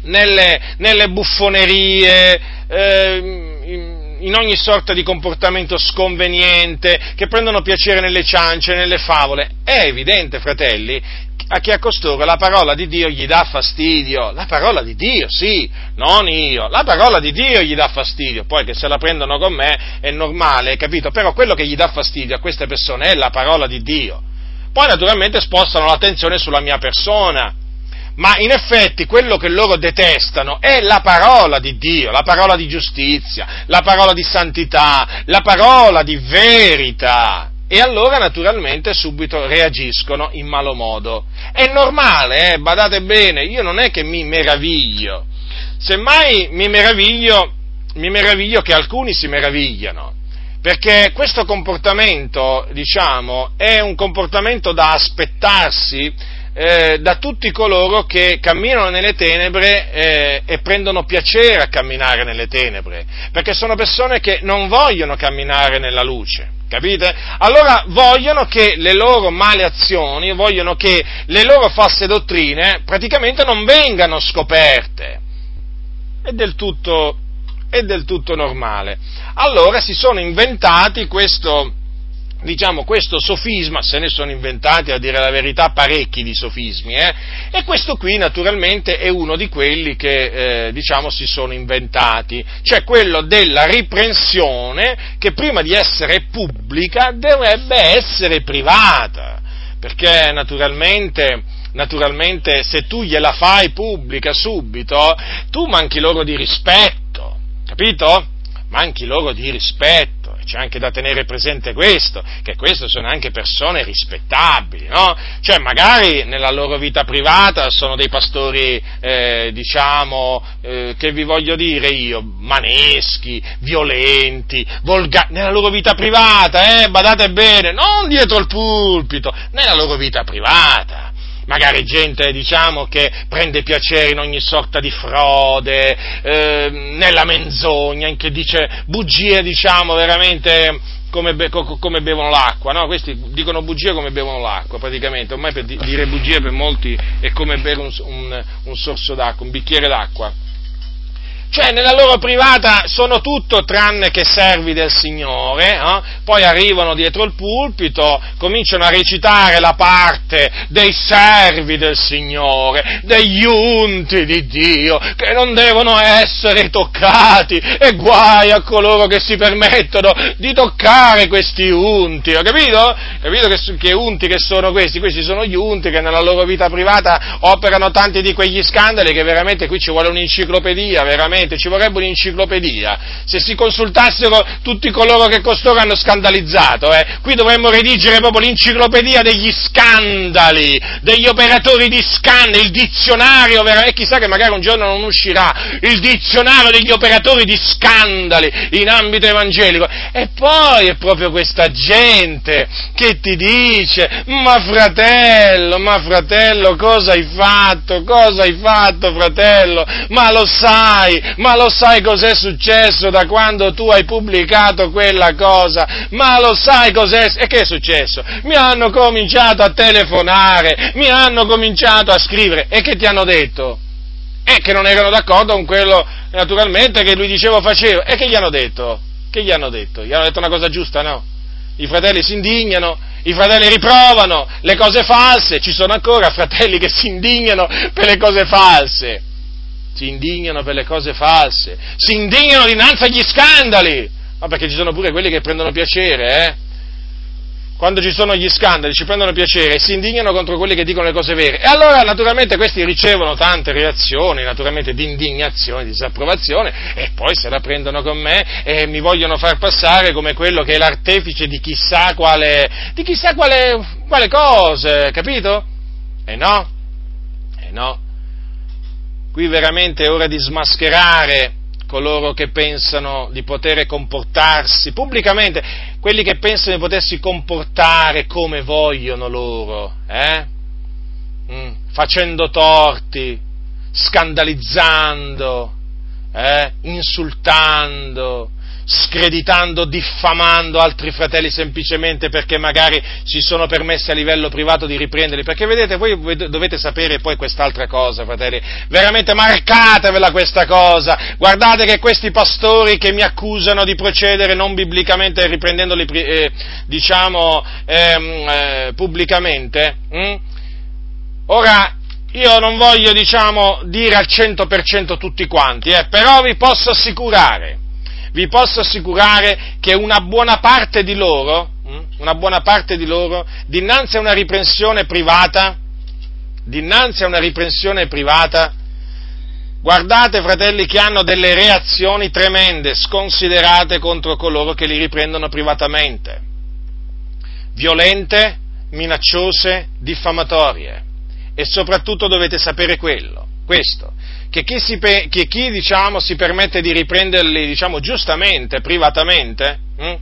nelle, nelle buffonerie, eh, in, ogni sorta di comportamento sconveniente, che prendono piacere nelle ciance, nelle favole, è evidente, fratelli, a chi a costoro la parola di Dio gli dà fastidio. La parola di Dio, sì, non io. La parola di Dio gli dà fastidio. Poi che se la prendono con me è normale, capito? Però quello che gli dà fastidio a queste persone è la parola di Dio. Poi naturalmente spostano l'attenzione sulla mia persona. Ma in effetti quello che loro detestano è la parola di Dio, la parola di giustizia, la parola di santità, la parola di verità e allora naturalmente subito reagiscono in malo modo. È normale, eh? badate bene, io non è che mi meraviglio, semmai mi meraviglio, mi meraviglio che alcuni si meravigliano, perché questo comportamento, diciamo, è un comportamento da aspettarsi eh, da tutti coloro che camminano nelle tenebre eh, e prendono piacere a camminare nelle tenebre, perché sono persone che non vogliono camminare nella luce. Capite? Allora vogliono che le loro male azioni, vogliono che le loro false dottrine praticamente non vengano scoperte. È del tutto, è del tutto normale. Allora si sono inventati questo, diciamo, questo sofisma, se ne sono inventati a dire la verità parecchi di sofismi, eh? e questo qui naturalmente è uno di quelli che eh, diciamo si sono inventati, cioè quello della riprensione che prima di essere pubblica dovrebbe essere privata, perché naturalmente naturalmente se tu gliela fai pubblica subito, tu manchi loro di rispetto, capito? Manchi loro di rispetto c'è anche da tenere presente questo, che queste sono anche persone rispettabili, no? Cioè magari nella loro vita privata sono dei pastori, eh, diciamo, eh, che vi voglio dire io, maneschi, violenti, volgari, nella loro vita privata, eh, badate bene, non dietro il pulpito, nella loro vita privata magari gente diciamo, che prende piacere in ogni sorta di frode, eh, nella menzogna, in che dice bugie diciamo veramente come, be- come bevono l'acqua, no? questi dicono bugie come bevono l'acqua praticamente, ormai per dire bugie per molti è come bere un, un, un sorso d'acqua, un bicchiere d'acqua cioè nella loro privata sono tutto tranne che servi del Signore, eh? poi arrivano dietro il pulpito, cominciano a recitare la parte dei servi del Signore, degli unti di Dio, che non devono essere toccati, e guai a coloro che si permettono di toccare questi unti, ho capito? Capito che, che unti che sono questi? Questi sono gli unti che nella loro vita privata operano tanti di quegli scandali che veramente qui ci vuole un'enciclopedia, veramente veramente ci vorrebbe un'enciclopedia. Se si consultassero tutti coloro che costoro hanno scandalizzato, eh, qui dovremmo redigere proprio l'enciclopedia degli scandali, degli operatori di scandali, il dizionario, e chissà che magari un giorno non uscirà, il dizionario degli operatori di scandali in ambito evangelico. E poi è proprio questa gente che ti dice, ma fratello, ma fratello, cosa hai fatto? Cosa hai fatto, fratello? Ma lo sai, ma lo sai cos'è successo da quando tu hai pubblicato quella cosa? Ma lo sai cos'è? E che è successo? Mi hanno cominciato a telefonare, mi hanno cominciato a scrivere e che ti hanno detto? E che non erano d'accordo con quello, naturalmente, che lui diceva faceva. E che gli hanno detto? Che gli hanno detto? Gli hanno detto una cosa giusta, no? I fratelli si indignano, i fratelli riprovano le cose false, ci sono ancora fratelli che si indignano per le cose false si indignano per le cose false, si indignano dinanzi agli scandali, ma perché ci sono pure quelli che prendono piacere, eh? Quando ci sono gli scandali ci prendono piacere e si indignano contro quelli che dicono le cose vere. E allora naturalmente questi ricevono tante reazioni, naturalmente di indignazione, di disapprovazione, e poi se la prendono con me e mi vogliono far passare come quello che è l'artefice di chissà quale, di chissà quale, quale cose, capito? E no, e no, Qui veramente è ora di smascherare coloro che pensano di poter comportarsi pubblicamente, quelli che pensano di potersi comportare come vogliono loro, eh? mm, facendo torti, scandalizzando, eh? insultando, screditando, diffamando altri fratelli semplicemente perché magari si sono permessi a livello privato di riprenderli. Perché vedete, voi dovete sapere poi quest'altra cosa, fratelli, veramente marcatevela questa cosa. Guardate che questi pastori che mi accusano di procedere non biblicamente riprendendoli, eh, diciamo, ehm, eh, pubblicamente, hm? ora io non voglio, diciamo, dire al 100% tutti quanti, eh, però vi posso assicurare vi posso assicurare che una buona parte di loro, hm, una buona parte di loro, dinanzi a una riprensione privata, dinanzi a una riprensione privata, guardate fratelli che hanno delle reazioni tremende, sconsiderate contro coloro che li riprendono privatamente. violente, minacciose, diffamatorie. E soprattutto dovete sapere quello, questo, che chi, si, che chi diciamo, si permette di riprenderli diciamo, giustamente, privatamente, hm?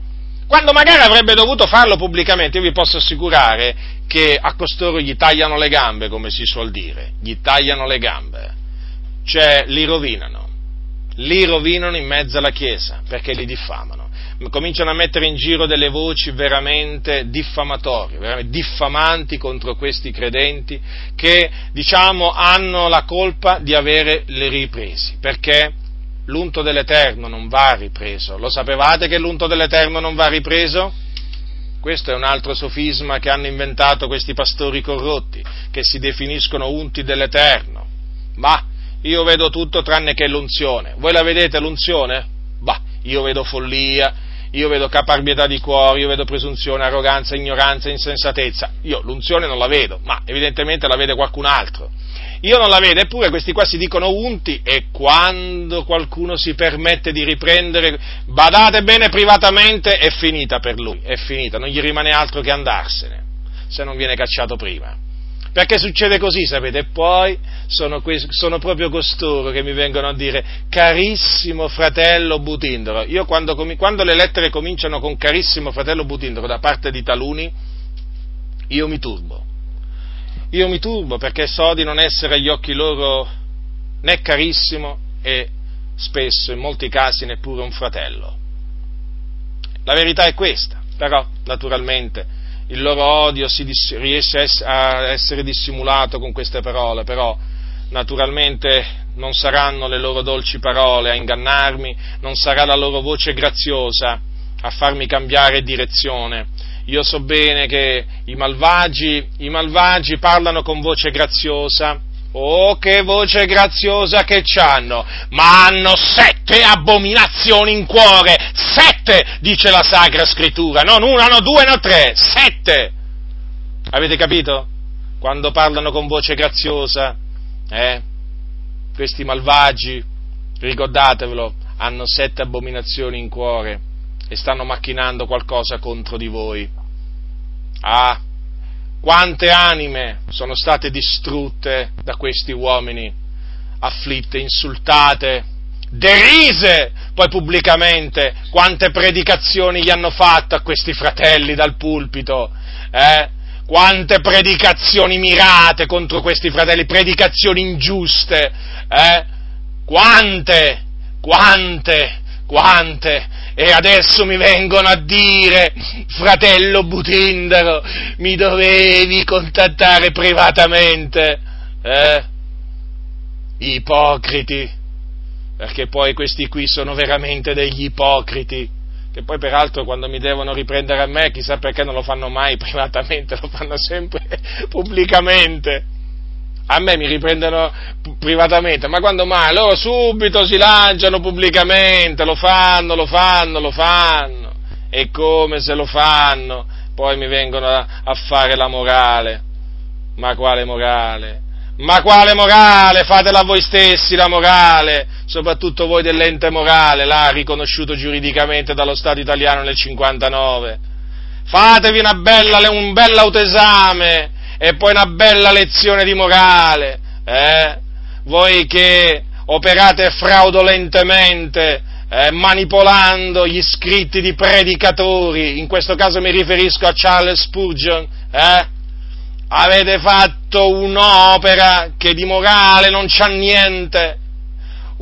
quando magari avrebbe dovuto farlo pubblicamente, io vi posso assicurare che a costoro gli tagliano le gambe, come si suol dire, gli tagliano le gambe, cioè li rovinano, li rovinano in mezzo alla Chiesa, perché li diffamano cominciano a mettere in giro delle voci veramente diffamatorie, veramente diffamanti contro questi credenti che, diciamo, hanno la colpa di avere le ripresi, perché l'unto dell'Eterno non va ripreso. Lo sapevate che l'unto dell'Eterno non va ripreso? Questo è un altro sofisma che hanno inventato questi pastori corrotti, che si definiscono unti dell'Eterno. Ma io vedo tutto tranne che l'unzione. Voi la vedete l'unzione? Bah, io vedo follia, io vedo caparbietà di cuore, io vedo presunzione, arroganza, ignoranza, insensatezza. Io l'unzione non la vedo, ma evidentemente la vede qualcun altro. Io non la vedo, eppure questi qua si dicono unti e quando qualcuno si permette di riprendere, badate bene privatamente, è finita per lui, è finita, non gli rimane altro che andarsene, se non viene cacciato prima. Perché succede così, sapete? E poi sono, que- sono, proprio costoro che mi vengono a dire carissimo fratello Butindoro. Io quando, com- quando le lettere cominciano con carissimo fratello Butindoro da parte di taluni, io mi turbo. Io mi turbo perché so di non essere agli occhi loro né carissimo e spesso, in molti casi, neppure un fratello. La verità è questa, però, naturalmente, il loro odio dis- riesce a essere dissimulato con queste parole, però naturalmente non saranno le loro dolci parole a ingannarmi, non sarà la loro voce graziosa a farmi cambiare direzione. Io so bene che i malvagi, i malvagi parlano con voce graziosa, Oh, che voce graziosa che c'hanno! Ma hanno sette abominazioni in cuore! Sette, dice la Sacra Scrittura! Non una, no due, no tre! Sette! Avete capito? Quando parlano con voce graziosa, eh? Questi malvagi, ricordatevelo, hanno sette abominazioni in cuore e stanno macchinando qualcosa contro di voi. Ah, quante anime sono state distrutte da questi uomini, afflitte, insultate, derise poi pubblicamente, quante predicazioni gli hanno fatto a questi fratelli dal pulpito, eh? quante predicazioni mirate contro questi fratelli, predicazioni ingiuste, eh? quante, quante, quante, e adesso mi vengono a dire, fratello Butindaro, mi dovevi contattare privatamente, eh? Ipocriti, perché poi questi qui sono veramente degli ipocriti, che poi peraltro quando mi devono riprendere a me, chissà perché non lo fanno mai privatamente, lo fanno sempre pubblicamente a me mi riprendono privatamente, ma quando mai? Loro subito si lanciano pubblicamente, lo fanno, lo fanno, lo fanno, e come se lo fanno, poi mi vengono a, a fare la morale. Ma quale morale? Ma quale morale? Fatela voi stessi la morale, soprattutto voi dell'ente morale, là riconosciuto giuridicamente dallo Stato italiano nel 59. Fatevi bella, un bel autoesame e poi una bella lezione di morale, eh? voi che operate fraudolentemente, eh, manipolando gli scritti di predicatori, in questo caso mi riferisco a Charles Spurgeon, eh? avete fatto un'opera che di morale non c'ha niente,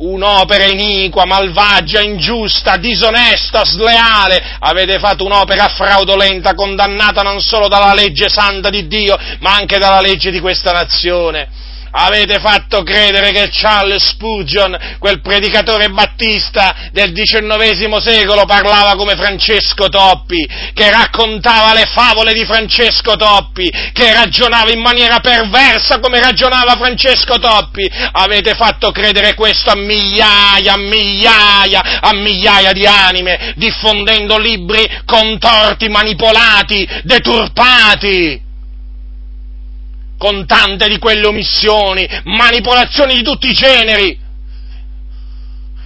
un'opera iniqua, malvagia, ingiusta, disonesta, sleale, avete fatto un'opera fraudolenta, condannata non solo dalla legge santa di Dio, ma anche dalla legge di questa nazione avete fatto credere che Charles Spurgeon, quel predicatore battista del XIX secolo, parlava come Francesco Toppi, che raccontava le favole di Francesco Toppi, che ragionava in maniera perversa come ragionava Francesco Toppi. Avete fatto credere questo a migliaia, a migliaia, a migliaia di anime, diffondendo libri contorti, manipolati, deturpati con tante di quelle omissioni, manipolazioni di tutti i generi.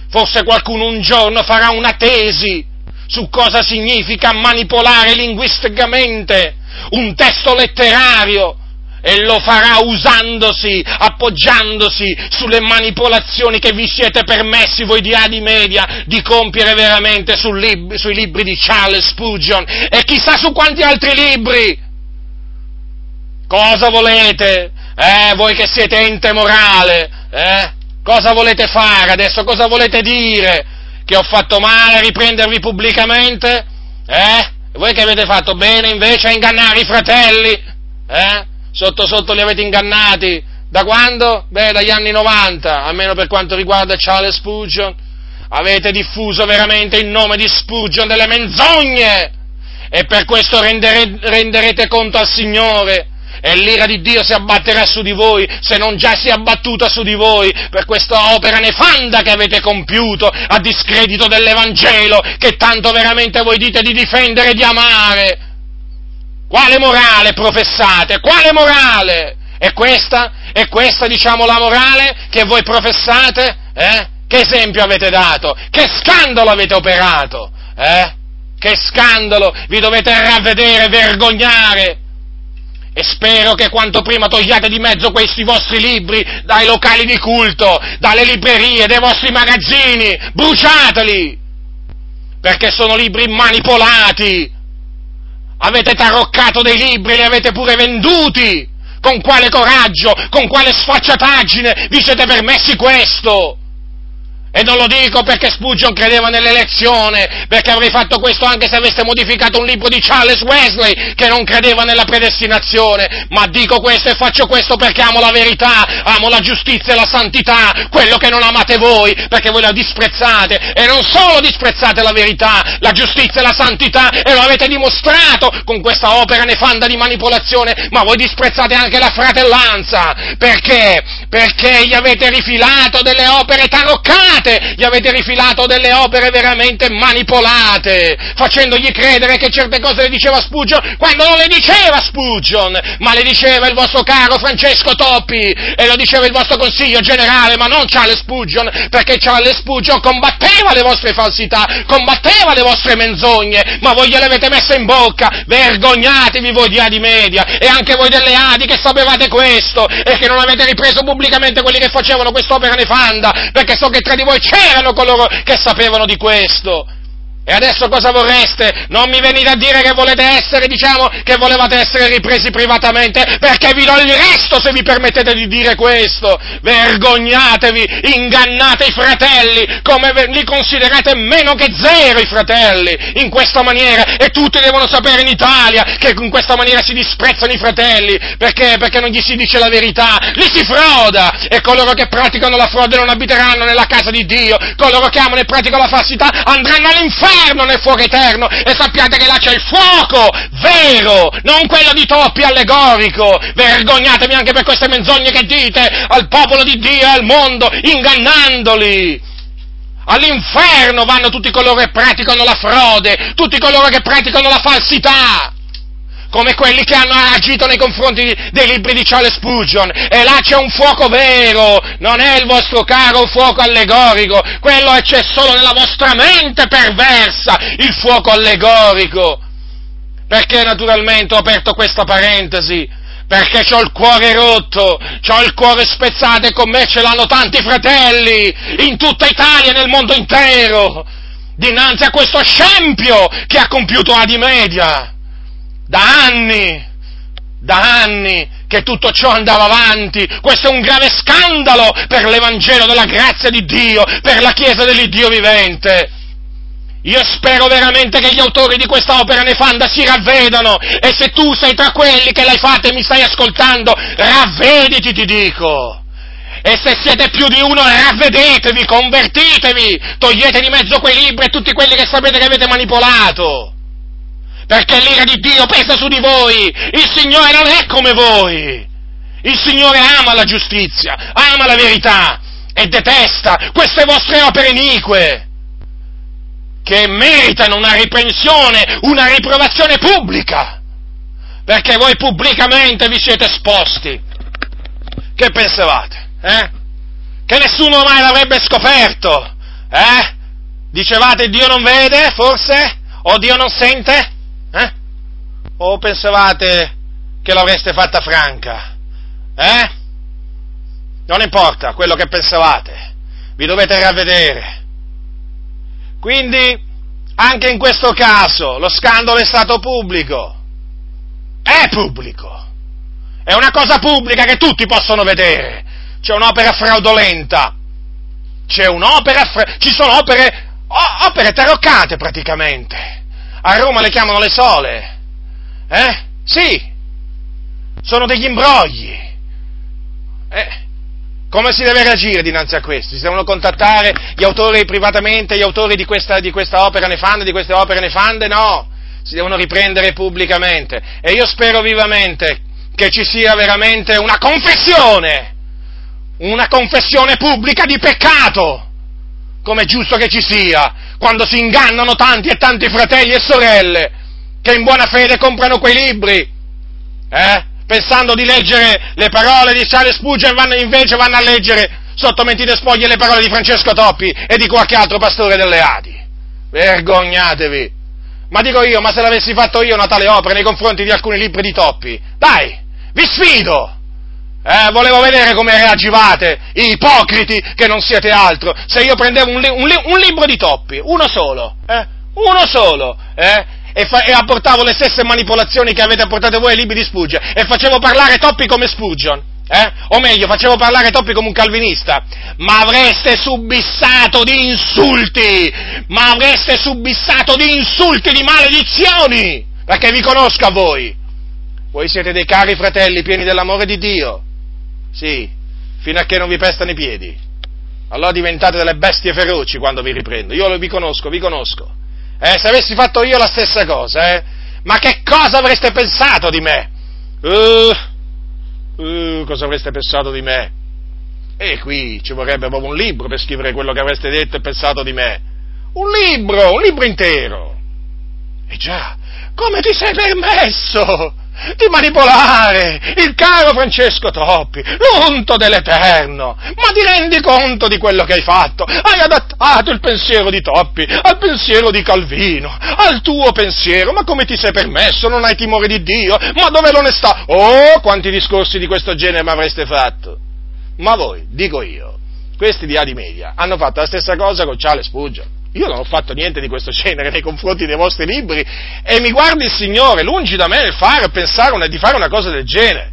Forse qualcuno un giorno farà una tesi su cosa significa manipolare linguisticamente un testo letterario e lo farà usandosi, appoggiandosi sulle manipolazioni che vi siete permessi voi di Adi Media di compiere veramente lib- sui libri di Charles Spurgeon e chissà su quanti altri libri. Cosa volete? Eh, voi che siete ente morale, eh? Cosa volete fare adesso? Cosa volete dire? Che ho fatto male a riprendervi pubblicamente? Eh? Voi che avete fatto bene invece a ingannare i fratelli? Eh? Sotto sotto li avete ingannati. Da quando? Beh, dagli anni 90, almeno per quanto riguarda Charles Spurgeon. Avete diffuso veramente in nome di Spurgeon delle menzogne e per questo rendere, renderete conto al Signore e l'ira di Dio si abbatterà su di voi, se non già si è abbattuta su di voi, per questa opera nefanda che avete compiuto a discredito dell'Evangelo, che tanto veramente voi dite di difendere e di amare. Quale morale professate? Quale morale? E questa? È questa, diciamo, la morale che voi professate? Eh? Che esempio avete dato? Che scandalo avete operato? Eh? Che scandalo! Vi dovete ravvedere, vergognare! E spero che quanto prima togliate di mezzo questi vostri libri dai locali di culto, dalle librerie, dai vostri magazzini, bruciateli! Perché sono libri manipolati, Avete taroccato dei libri, li avete pure venduti! Con quale coraggio, con quale sfacciataggine vi siete permessi questo? E non lo dico perché Spurgeon credeva nell'elezione, perché avrei fatto questo anche se aveste modificato un libro di Charles Wesley che non credeva nella predestinazione, ma dico questo e faccio questo perché amo la verità, amo la giustizia e la santità, quello che non amate voi, perché voi la disprezzate, e non solo disprezzate la verità, la giustizia e la santità, e lo avete dimostrato. Con questa opera nefanda di manipolazione, ma voi disprezzate anche la fratellanza, perché? Perché gli avete rifilato delle opere taroccate, manipolate, gli avete rifilato delle opere veramente manipolate, facendogli credere che certe cose le diceva Spurgeon quando non le diceva Spurgeon, ma le diceva il vostro caro Francesco Toppi e lo diceva il vostro consiglio generale, ma non Charles Spurgeon, perché Charles Spurgeon combatteva le vostre falsità, combatteva le vostre menzogne, ma voi gliele avete messe in bocca, vergognatevi voi di Adi Media e anche voi delle Adi che sapevate questo e che non avete ripreso pubblicamente quelli che facevano quest'opera nefanda, perché so che tra di voi c'erano coloro che sapevano di questo. E adesso cosa vorreste? Non mi venite a dire che volete essere, diciamo, che volevate essere ripresi privatamente, perché vi do il resto se vi permettete di dire questo. Vergognatevi, ingannate i fratelli, come li considerate meno che zero i fratelli, in questa maniera, e tutti devono sapere in Italia che in questa maniera si disprezzano i fratelli, perché? Perché non gli si dice la verità, li si froda, e coloro che praticano la frode non abiteranno nella casa di Dio, coloro che amano e praticano la falsità andranno all'inferno eterno nel fuoco eterno e sappiate che là c'è il fuoco vero, non quello di Toppi allegorico. Vergognatevi anche per queste menzogne che dite al popolo di Dio e al mondo, ingannandoli. All'inferno vanno tutti coloro che praticano la frode, tutti coloro che praticano la falsità come quelli che hanno agito nei confronti dei libri di Charles Spurgeon, e là c'è un fuoco vero, non è il vostro caro fuoco allegorico, quello c'è solo nella vostra mente perversa, il fuoco allegorico. Perché naturalmente ho aperto questa parentesi? Perché ho il cuore rotto, ho il cuore spezzato e con me ce l'hanno tanti fratelli, in tutta Italia e nel mondo intero, dinanzi a questo scempio che ha compiuto Adi Media da anni, da anni che tutto ciò andava avanti. Questo è un grave scandalo per l'Evangelo della grazia di Dio, per la Chiesa dell'Iddio vivente. Io spero veramente che gli autori di questa opera nefanda si ravvedano e se tu sei tra quelli che l'hai fatta e mi stai ascoltando, ravvediti ti dico. E se siete più di uno, ravvedetevi, convertitevi, togliete di mezzo quei libri e tutti quelli che sapete che avete manipolato perché l'ira di Dio pesa su di voi, il Signore non è come voi, il Signore ama la giustizia, ama la verità e detesta queste vostre opere inique che meritano una riprensione, una riprovazione pubblica, perché voi pubblicamente vi siete esposti. Che pensavate? Eh? Che nessuno mai l'avrebbe scoperto? Eh? Dicevate Dio non vede, forse? O Dio non sente? O pensavate che l'avreste fatta franca? Eh? Non importa quello che pensavate, vi dovete ravvedere. Quindi, anche in questo caso, lo scandalo è stato pubblico. È pubblico. È una cosa pubblica che tutti possono vedere. C'è un'opera fraudolenta. C'è un'opera, fra... ci sono opere, opere taroccate praticamente. A Roma le chiamano le sole. Eh? Sì. Sono degli imbrogli. Eh? Come si deve reagire dinanzi a questo? Si devono contattare gli autori privatamente, gli autori di questa, di questa opera nefanda, di queste opere nefande? No, si devono riprendere pubblicamente. E io spero vivamente che ci sia veramente una confessione, una confessione pubblica di peccato, come è giusto che ci sia, quando si ingannano tanti e tanti fratelli e sorelle che in buona fede comprano quei libri, eh? pensando di leggere le parole di Charles Spurgeon, vanno, invece vanno a leggere sotto mentite spoglie le parole di Francesco Toppi e di qualche altro pastore delle Adi. Vergognatevi! Ma dico io, ma se l'avessi fatto io una tale opera nei confronti di alcuni libri di Toppi, dai, vi sfido! Eh, volevo vedere come reagivate, ipocriti che non siete altro, se io prendevo un, li- un, li- un libro di Toppi, uno solo, eh, uno solo, eh, e, fa- e, apportavo le stesse manipolazioni che avete apportato voi ai libri di Spurgeon e facevo parlare Toppi come Spurgeon. Eh? O meglio, facevo parlare Toppi come un calvinista, ma avreste subissato di insulti, ma avreste subissato di insulti, di maledizioni, perché vi conosco a voi. Voi siete dei cari fratelli pieni dell'amore di Dio, sì, fino a che non vi pestano i piedi. Allora diventate delle bestie feroci quando vi riprendo. Io vi conosco, vi conosco. Eh, se avessi fatto io la stessa cosa, eh? Ma che cosa avreste pensato di me? Uh, uh, cosa avreste pensato di me? E qui ci vorrebbe proprio un libro per scrivere quello che avreste detto e pensato di me. Un libro, un libro intero. E già, come ti sei permesso? Di manipolare il caro Francesco Toppi, l'unto dell'Eterno. Ma ti rendi conto di quello che hai fatto? Hai adattato il pensiero di Toppi al pensiero di Calvino, al tuo pensiero. Ma come ti sei permesso? Non hai timore di Dio? Ma dove l'onestà? Oh, quanti discorsi di questo genere mi avreste fatto? Ma voi, dico io, questi di Adi Media hanno fatto la stessa cosa con Charles Spurgeon. Io non ho fatto niente di questo genere nei confronti dei vostri libri e mi guardi il Signore, lungi da me nel fare, pensare una, di fare una cosa del genere.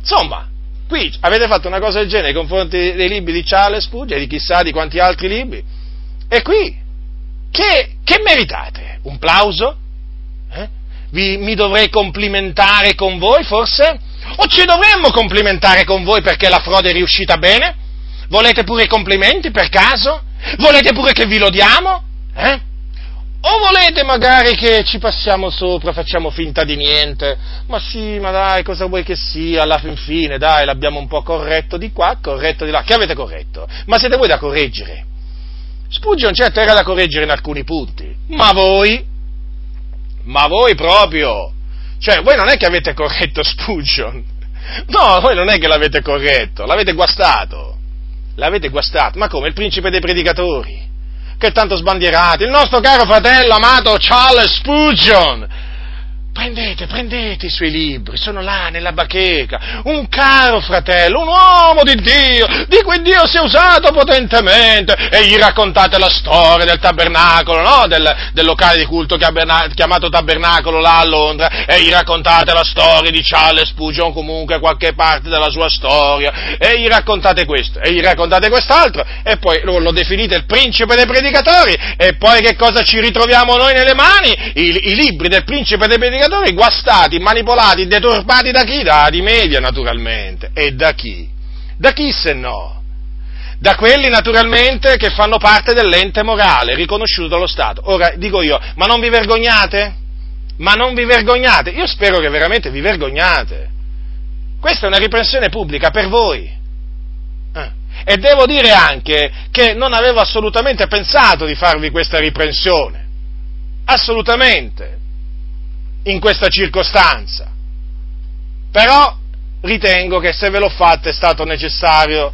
Insomma, qui avete fatto una cosa del genere nei confronti dei libri di Charles Spurgeon e di chissà di quanti altri libri. E qui, che, che meritate? Un plauso? Eh? Vi, mi dovrei complimentare con voi, forse? O ci dovremmo complimentare con voi perché la frode è riuscita bene? Volete pure complimenti per caso? Volete pure che vi lodiamo? Eh? O volete magari che ci passiamo sopra, facciamo finta di niente? Ma sì, ma dai, cosa vuoi che sia? Alla fin fine, dai, l'abbiamo un po' corretto di qua, corretto di là. Che avete corretto? Ma siete voi da correggere? Spurgeon certo era da correggere in alcuni punti, ma voi? Ma voi proprio? Cioè, voi non è che avete corretto Spurgeon? No, voi non è che l'avete corretto, l'avete guastato l'avete guastato, ma come? Il principe dei predicatori, che tanto sbandierate, il nostro caro fratello amato Charles Spurgeon, Prendete, prendete i suoi libri, sono là nella bacheca, un caro fratello, un uomo di Dio, di cui Dio si è usato potentemente, e gli raccontate la storia del tabernacolo, no? del, del, locale di culto chiamato tabernacolo là a Londra, e gli raccontate la storia di Charles Spurgeon, comunque qualche parte della sua storia, e gli raccontate questo, e gli raccontate quest'altro, e poi lo, lo definite il principe dei predicatori, e poi che cosa ci ritroviamo noi nelle mani? I, i libri del principe dei predicatori predicatori guastati, manipolati, deturpati da chi? Da di media naturalmente. E da chi? Da chi se no? Da quelli naturalmente che fanno parte dell'ente morale riconosciuto dallo Stato. Ora dico io, ma non vi vergognate? Ma non vi vergognate? Io spero che veramente vi vergognate. Questa è una riprensione pubblica per voi. Eh. E devo dire anche che non avevo assolutamente pensato di farvi questa riprensione. Assolutamente in questa circostanza. Però ritengo che se ve l'ho fatta è stato necessario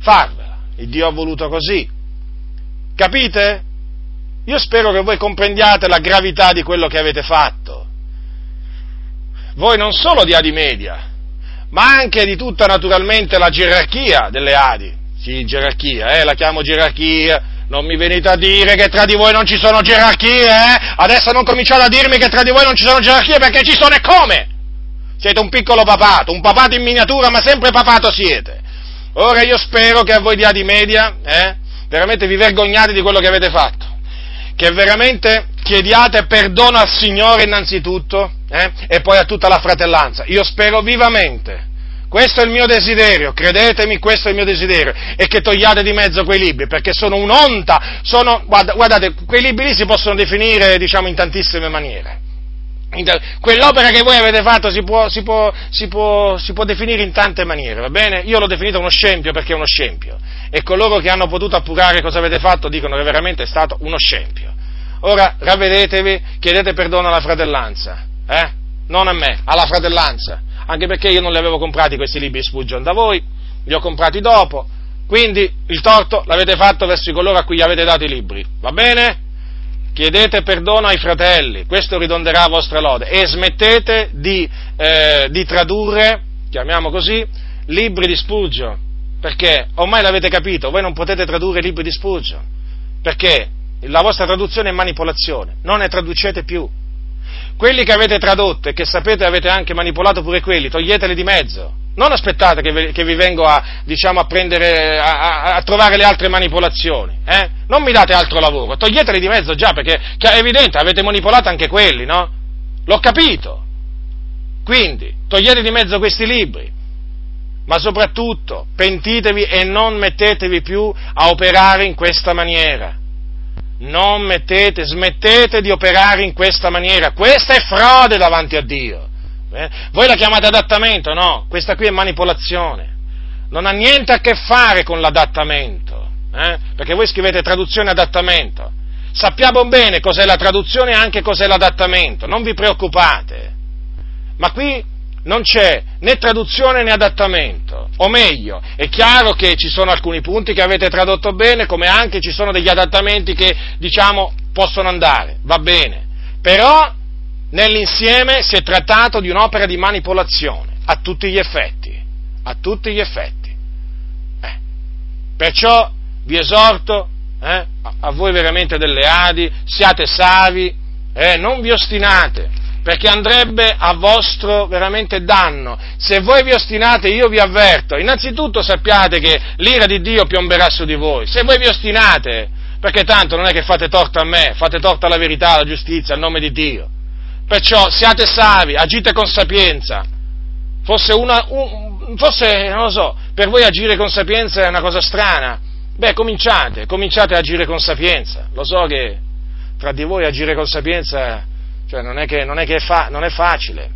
farvela. Il Dio ha voluto così. Capite? Io spero che voi comprendiate la gravità di quello che avete fatto. Voi non solo di Adi Media, ma anche di tutta naturalmente la gerarchia delle Adi. Sì, gerarchia, eh, la chiamo gerarchia. Non mi venite a dire che tra di voi non ci sono gerarchie, eh? Adesso non cominciate a dirmi che tra di voi non ci sono gerarchie perché ci sono e come? Siete un piccolo papato, un papato in miniatura, ma sempre papato siete. Ora io spero che a voi di Adi Media, eh, veramente vi vergognate di quello che avete fatto che veramente chiediate perdono al Signore innanzitutto eh, e poi a tutta la fratellanza. Io spero vivamente. Questo è il mio desiderio, credetemi, questo è il mio desiderio, e che togliate di mezzo quei libri, perché sono un'onta, sono, guardate, quei libri lì si possono definire, diciamo, in tantissime maniere. Quell'opera che voi avete fatto si può, si, può, si, può, si può, definire in tante maniere, va bene? Io l'ho definito uno scempio perché è uno scempio. E coloro che hanno potuto appurare cosa avete fatto dicono che veramente è stato uno scempio. Ora ravvedetevi, chiedete perdono alla fratellanza, eh? Non a me, alla fratellanza. Anche perché io non li avevo comprati questi libri Spurgeon da voi, li ho comprati dopo. Quindi il torto l'avete fatto verso coloro a cui gli avete dato i libri, va bene? chiedete perdono ai fratelli, questo ridonderà a vostra lode, e smettete di, eh, di tradurre, chiamiamo così, libri di Spurgeon, perché? Ormai l'avete capito, voi non potete tradurre libri di Spurgeon, perché? La vostra traduzione è manipolazione, non ne traducete più. Quelli che avete tradotto e che sapete avete anche manipolato pure quelli, toglieteli di mezzo, non aspettate che vi, che vi vengo a, diciamo, a, prendere, a, a, trovare le altre manipolazioni. Eh? Non mi date altro lavoro, toglieteli di mezzo già, perché è evidente, avete manipolato anche quelli, no? L'ho capito. Quindi, togliete di mezzo questi libri. Ma soprattutto, pentitevi e non mettetevi più a operare in questa maniera. Non mettete, smettete di operare in questa maniera. Questa è frode davanti a Dio. Eh? Voi la chiamate adattamento? No, questa qui è manipolazione. Non ha niente a che fare con l'adattamento, eh? perché voi scrivete traduzione adattamento. Sappiamo bene cos'è la traduzione e anche cos'è l'adattamento, non vi preoccupate. Ma qui non c'è né traduzione né adattamento, o meglio, è chiaro che ci sono alcuni punti che avete tradotto bene, come anche ci sono degli adattamenti che, diciamo, possono andare, va bene, però nell'insieme si è trattato di un'opera di manipolazione, a tutti gli effetti, a tutti gli effetti. Eh. Perciò vi esorto, eh, a voi veramente delle Adi, siate savi, eh, non vi ostinate, perché andrebbe a vostro veramente danno. Se voi vi ostinate io vi avverto, innanzitutto sappiate che l'ira di Dio piomberà su di voi, se voi vi ostinate, perché tanto non è che fate torto a me, fate torto alla verità, alla giustizia, al nome di Dio. Perciò siate savi, agite con sapienza. Forse, una, un, forse, non lo so, per voi agire con sapienza è una cosa strana. Beh, cominciate, cominciate a agire con sapienza. Lo so che tra di voi agire con sapienza cioè, non è che, non è, che è fa, non è facile,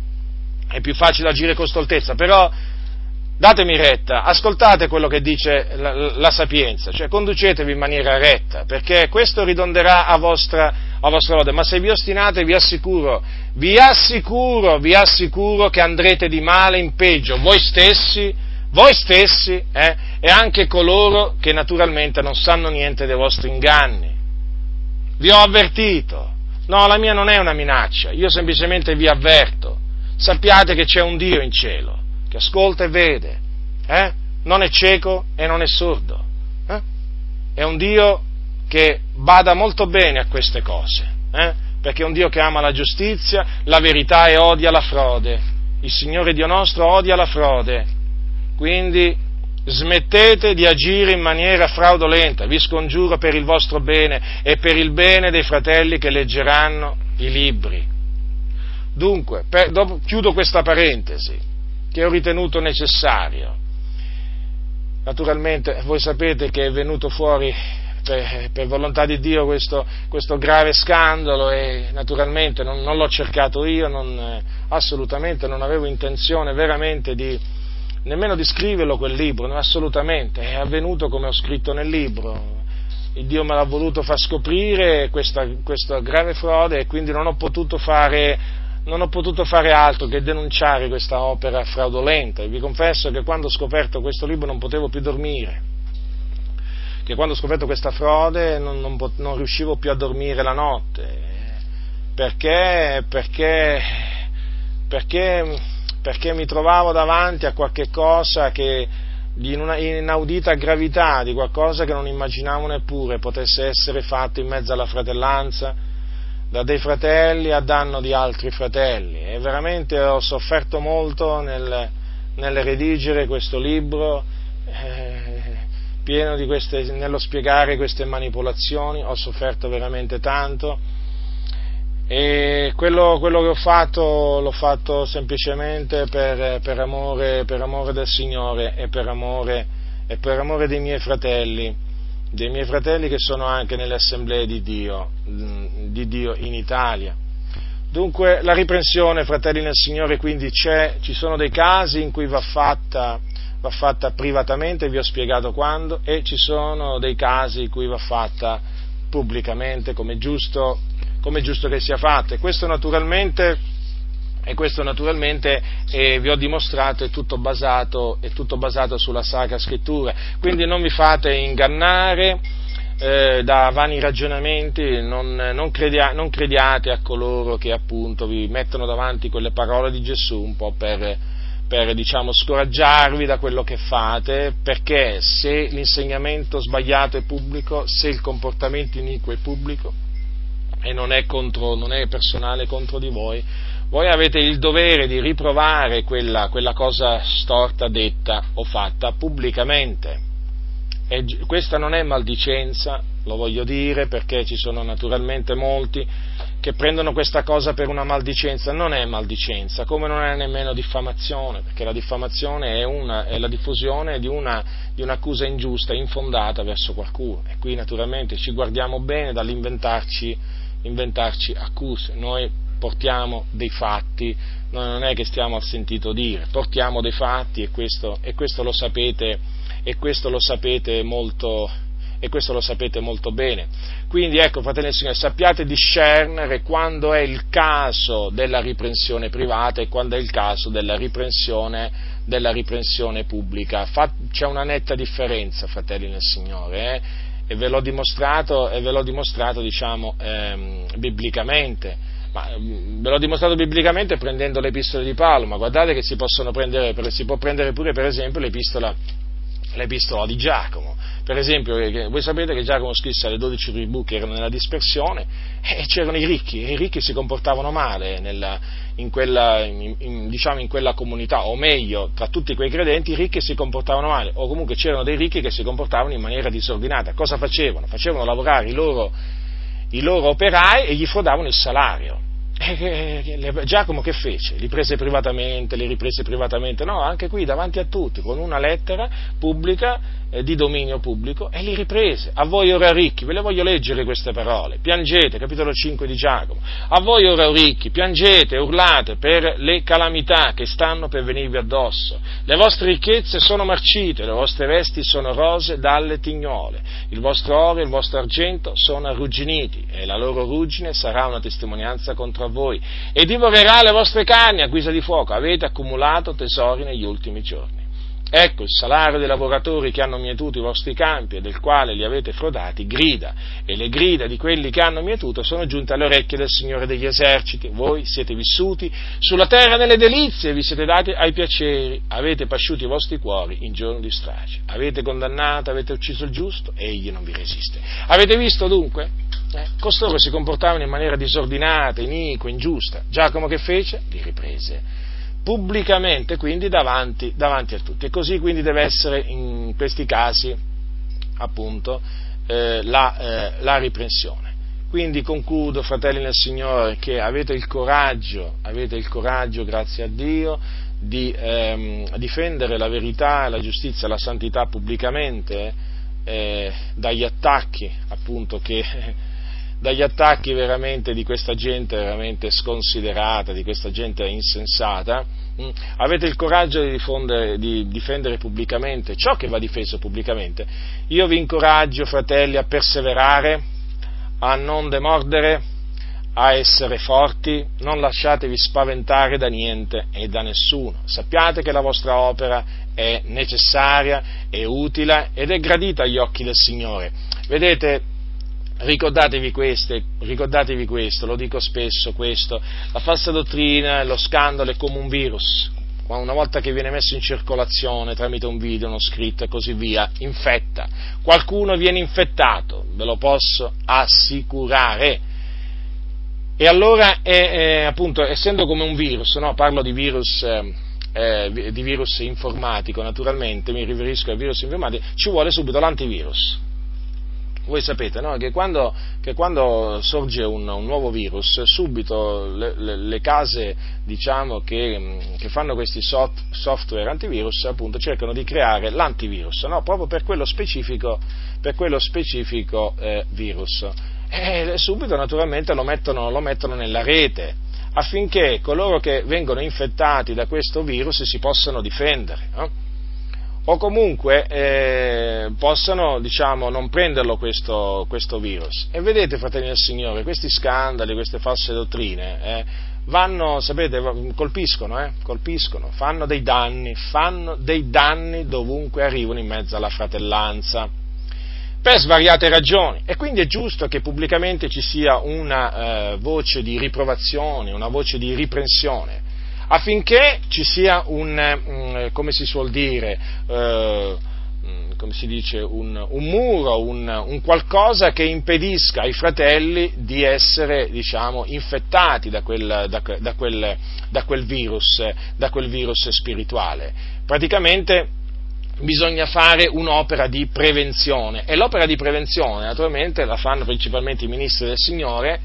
è più facile agire con stoltezza, però datemi retta, ascoltate quello che dice la, la, sapienza, cioè conducetevi in maniera retta, perché questo ridonderà a vostra, a vostra lode, ma se vi ostinate vi assicuro, vi assicuro, vi assicuro che andrete di male in peggio, voi stessi, voi stessi eh, e anche coloro che naturalmente non sanno niente dei vostri inganni. Vi ho avvertito, no, la mia non è una minaccia, io semplicemente vi avverto, sappiate che c'è un Dio in cielo che ascolta e vede, eh? non è cieco e non è sordo, eh? è un Dio che bada molto bene a queste cose, eh? perché è un Dio che ama la giustizia, la verità e odia la frode. Il Signore Dio nostro odia la frode, quindi smettete di agire in maniera fraudolenta, vi scongiuro per il vostro bene e per il bene dei fratelli che leggeranno i libri. Dunque, per, dopo, chiudo questa parentesi che ho ritenuto necessario. Naturalmente voi sapete che è venuto fuori per, per volontà di Dio questo, questo, grave scandalo e naturalmente non, non l'ho cercato io, non, assolutamente non avevo intenzione veramente di, nemmeno di scriverlo quel libro, assolutamente, è avvenuto come ho scritto nel libro. Il Dio me l'ha voluto far scoprire questa, questa grave frode e quindi non ho potuto fare non ho potuto fare altro che denunciare questa opera fraudolenta. E vi confesso che quando ho scoperto questo libro non potevo più dormire, che quando ho scoperto questa frode non, non, non riuscivo più a dormire la notte, perché, perché, perché, perché mi trovavo davanti a qualche cosa che di una inaudita gravità, di qualcosa che non immaginavo neppure potesse essere fatto in mezzo alla fratellanza da dei fratelli a danno di altri fratelli. E veramente ho sofferto molto nel, nel redigere questo libro. Eh, pieno di queste, nello spiegare queste manipolazioni, ho sofferto veramente tanto e quello, quello che ho fatto l'ho fatto semplicemente per, per, amore, per amore, del Signore e per amore, e per amore dei miei fratelli, dei miei fratelli che sono anche nelle assemblee di Dio, di Dio in Italia. Dunque la riprensione, fratelli nel Signore, quindi c'è, ci sono dei casi in cui va fatta va fatta privatamente, vi ho spiegato quando, e ci sono dei casi in cui va fatta pubblicamente, come giusto, come giusto che sia fatta. E questo naturalmente, e questo naturalmente eh, vi ho dimostrato è tutto, basato, è tutto basato sulla Sacra Scrittura. Quindi non vi fate ingannare. Eh, da vani ragionamenti, non, non, credia, non, crediate a coloro che appunto vi mettono davanti quelle parole di Gesù un po' per, per diciamo, scoraggiarvi da quello che fate, perché se l'insegnamento sbagliato è pubblico, se il comportamento iniquo è pubblico e non è, contro, non è personale contro di voi, voi avete il dovere di riprovare quella, quella cosa storta detta o fatta pubblicamente. E questa non è maldicenza, lo voglio dire perché ci sono naturalmente molti che prendono questa cosa per una maldicenza, non è maldicenza, come non è nemmeno diffamazione, perché la diffamazione è, una, è la diffusione di, una, di, un'accusa ingiusta, infondata verso qualcuno e qui naturalmente ci guardiamo bene dall'inventarci inventarci accuse, noi portiamo dei fatti, noi non è che stiamo al sentito dire, portiamo dei fatti e questo, e questo lo sapete, e questo lo sapete molto, e questo lo sapete molto bene. Quindi ecco, fratelli e signori, sappiate discernere quando è il caso della riprensione privata e quando è il caso della riprensione, della riprensione pubblica. c'è una netta differenza, fratelli nel Signore, eh? E ve l'ho dimostrato, ve l'ho dimostrato diciamo, ehm, biblicamente. Ma ve l'ho dimostrato biblicamente prendendo le epistole di Paolo, ma guardate che si, prendere, si può prendere pure per esempio l'epistola l'epistola di Giacomo. Per esempio, voi sapete che Giacomo scrisse alle dodici tribù che erano nella dispersione e c'erano i ricchi, e i ricchi si comportavano male nella, in, quella, in, in, diciamo in quella comunità, o meglio, tra tutti quei credenti i ricchi si comportavano male, o comunque c'erano dei ricchi che si comportavano in maniera disordinata. Cosa facevano? Facevano lavorare i loro, i loro operai e gli frodavano il salario. Giacomo che fece? Li prese privatamente, li riprese privatamente? No, anche qui davanti a tutti, con una lettera pubblica eh, di dominio pubblico e li riprese. A voi ora ricchi, ve le voglio leggere queste parole. Piangete, capitolo 5 di Giacomo. A voi ora ricchi, piangete, urlate per le calamità che stanno per venirvi addosso. Le vostre ricchezze sono marcite, le vostre vesti sono rose dalle tignole. Il vostro oro e il vostro argento sono arrugginiti e la loro ruggine sarà una testimonianza contro voi e divorerà le vostre carni a guisa di fuoco. Avete accumulato tesori negli ultimi giorni. Ecco il salario dei lavoratori che hanno mietuto i vostri campi e del quale li avete frodati grida, e le grida di quelli che hanno mietuto sono giunte alle orecchie del Signore degli eserciti. Voi siete vissuti sulla terra nelle delizie, vi siete dati ai piaceri, avete pasciuto i vostri cuori in giorno di strage. Avete condannato, avete ucciso il giusto, e egli non vi resiste. Avete visto dunque? Eh, costoro si comportavano in maniera disordinata, iniqua, ingiusta. Giacomo che fece? Li riprese pubblicamente, quindi davanti, davanti, a tutti. E così quindi deve essere in questi casi appunto eh, la, eh, la, riprensione. Quindi concludo, fratelli nel Signore, che avete il coraggio, avete il coraggio, grazie a Dio, di ehm, difendere la verità, la giustizia la santità pubblicamente eh, dagli attacchi appunto che dagli attacchi veramente di questa gente veramente sconsiderata, di questa gente insensata? Mm, avete il coraggio di, di, difendere pubblicamente ciò che va difeso pubblicamente. Io vi incoraggio, fratelli, a perseverare, a non demordere, a essere forti, non lasciatevi spaventare da niente e da nessuno. Sappiate che la vostra opera è necessaria, è utile ed è gradita agli occhi del Signore. Vedete, Ricordatevi, queste, ricordatevi questo, lo dico spesso questo, la falsa dottrina, lo scandalo è come un virus, una volta che viene messo in circolazione tramite un video, uno scritto e così via, infetta. Qualcuno viene infettato, ve lo posso assicurare. E allora, è, è, appunto, essendo come un virus, no? parlo di virus, eh, eh, di virus informatico, naturalmente mi riferisco al virus informatico, ci vuole subito l'antivirus voi sapete no? che, quando, che, quando, sorge un, un, nuovo virus, subito le, le, le case diciamo, che, che, fanno questi soft, software antivirus appunto, cercano di creare l'antivirus, no? proprio per quello specifico, per quello specifico eh, virus. E subito naturalmente lo mettono, lo mettono nella rete affinché coloro che vengono infettati da questo virus si possano difendere. No? O comunque eh, possano diciamo, non prenderlo questo, questo, virus. E vedete, fratelli del Signore, questi scandali, queste false dottrine eh, vanno, sapete, colpiscono, eh, colpiscono, fanno dei danni, fanno dei danni dovunque arrivano in mezzo alla fratellanza. Per svariate ragioni, e quindi è giusto che pubblicamente ci sia una eh, voce di riprovazione, una voce di riprensione, affinché ci sia un, mm, come si suol dire, eh, mm, come si dice, un, un muro, un, un, qualcosa che impedisca ai fratelli di essere, diciamo, infettati da quel, da, da, quel, da quel, virus, da quel virus spirituale. Praticamente bisogna fare un'opera di prevenzione e l'opera di prevenzione naturalmente la fanno principalmente i ministri del Signore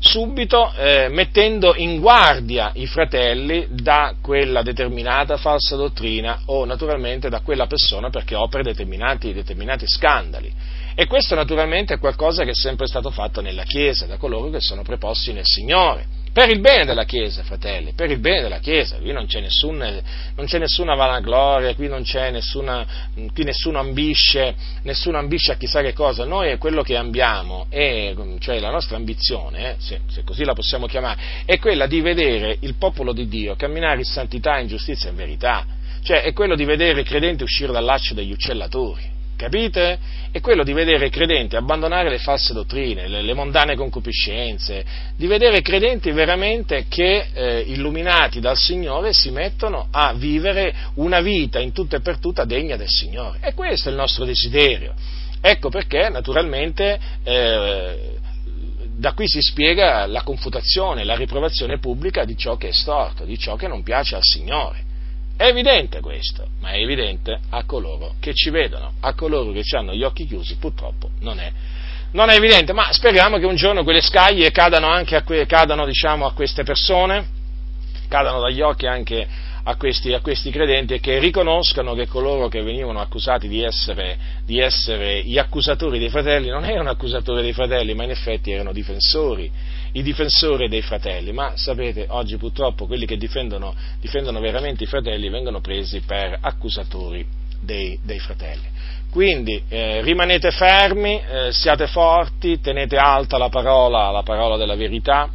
subito eh, mettendo in guardia i fratelli da quella determinata falsa dottrina o naturalmente da quella persona perché opera determinati, determinati scandali. E questo naturalmente è qualcosa che è sempre stato fatto nella Chiesa, da coloro che sono preposti nel Signore per il bene della Chiesa, fratelli, per il bene della Chiesa, qui non c'è, nessun, non c'è nessuna vanagloria, qui, nessuna, qui nessuno, ambisce, nessuno ambisce a chissà che cosa, noi quello che ambiamo, è, cioè la nostra ambizione, eh, se, se, così la possiamo chiamare, è quella di vedere il popolo di Dio camminare in santità, in giustizia e in verità, cioè è quello di vedere i credenti uscire dal laccio degli uccellatori, capite? È quello di vedere i credenti abbandonare le false dottrine, le, le mondane concupiscenze, di vedere i credenti veramente che, eh, illuminati dal Signore, si mettono a vivere una vita in tutto e per tutta degna del Signore. E questo è il nostro desiderio. Ecco perché, naturalmente, eh, da qui si spiega la confutazione, la riprovazione pubblica di ciò che è storto, di ciò che non piace al Signore. È evidente questo, ma è evidente a coloro che ci vedono, a coloro che hanno gli occhi chiusi purtroppo non è, non è evidente, ma speriamo che un giorno quelle scaglie cadano anche a, que, cadano, diciamo, a queste persone, cadano dagli occhi anche a questi, a questi, credenti e che riconoscano che coloro che venivano accusati di essere, di essere gli accusatori dei fratelli non erano accusatori dei fratelli, ma in effetti erano difensori i difensori dei fratelli, ma sapete, oggi purtroppo quelli che difendono, difendono veramente i fratelli vengono presi per accusatori dei, dei fratelli. Quindi eh, rimanete fermi, eh, siate forti, tenete alta la parola, la parola della verità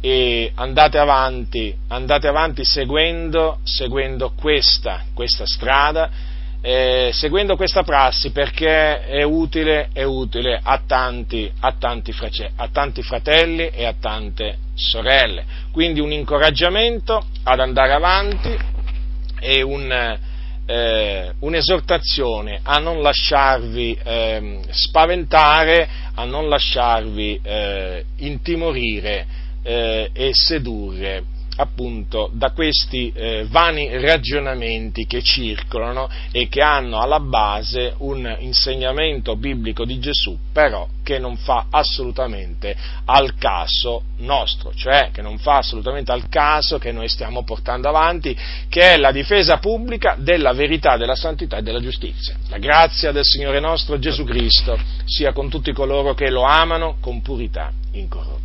e andate avanti, andate avanti seguendo, seguendo questa, questa strada eh, seguendo questa prassi perché è utile, è utile a, tanti, a, tanti frate, a tanti fratelli e a tante sorelle. Quindi un incoraggiamento ad andare avanti e un, eh, un'esortazione a non lasciarvi eh, spaventare, a non lasciarvi eh, intimorire eh, e sedurre appunto da questi eh, vani ragionamenti che circolano e che hanno alla base un insegnamento biblico di Gesù, però che non fa assolutamente al caso nostro, cioè che non fa assolutamente al caso che noi stiamo portando avanti, che è la difesa pubblica della verità, della santità e della giustizia. La grazia del Signore nostro Gesù Cristo sia con tutti coloro che lo amano con purità incorrotta.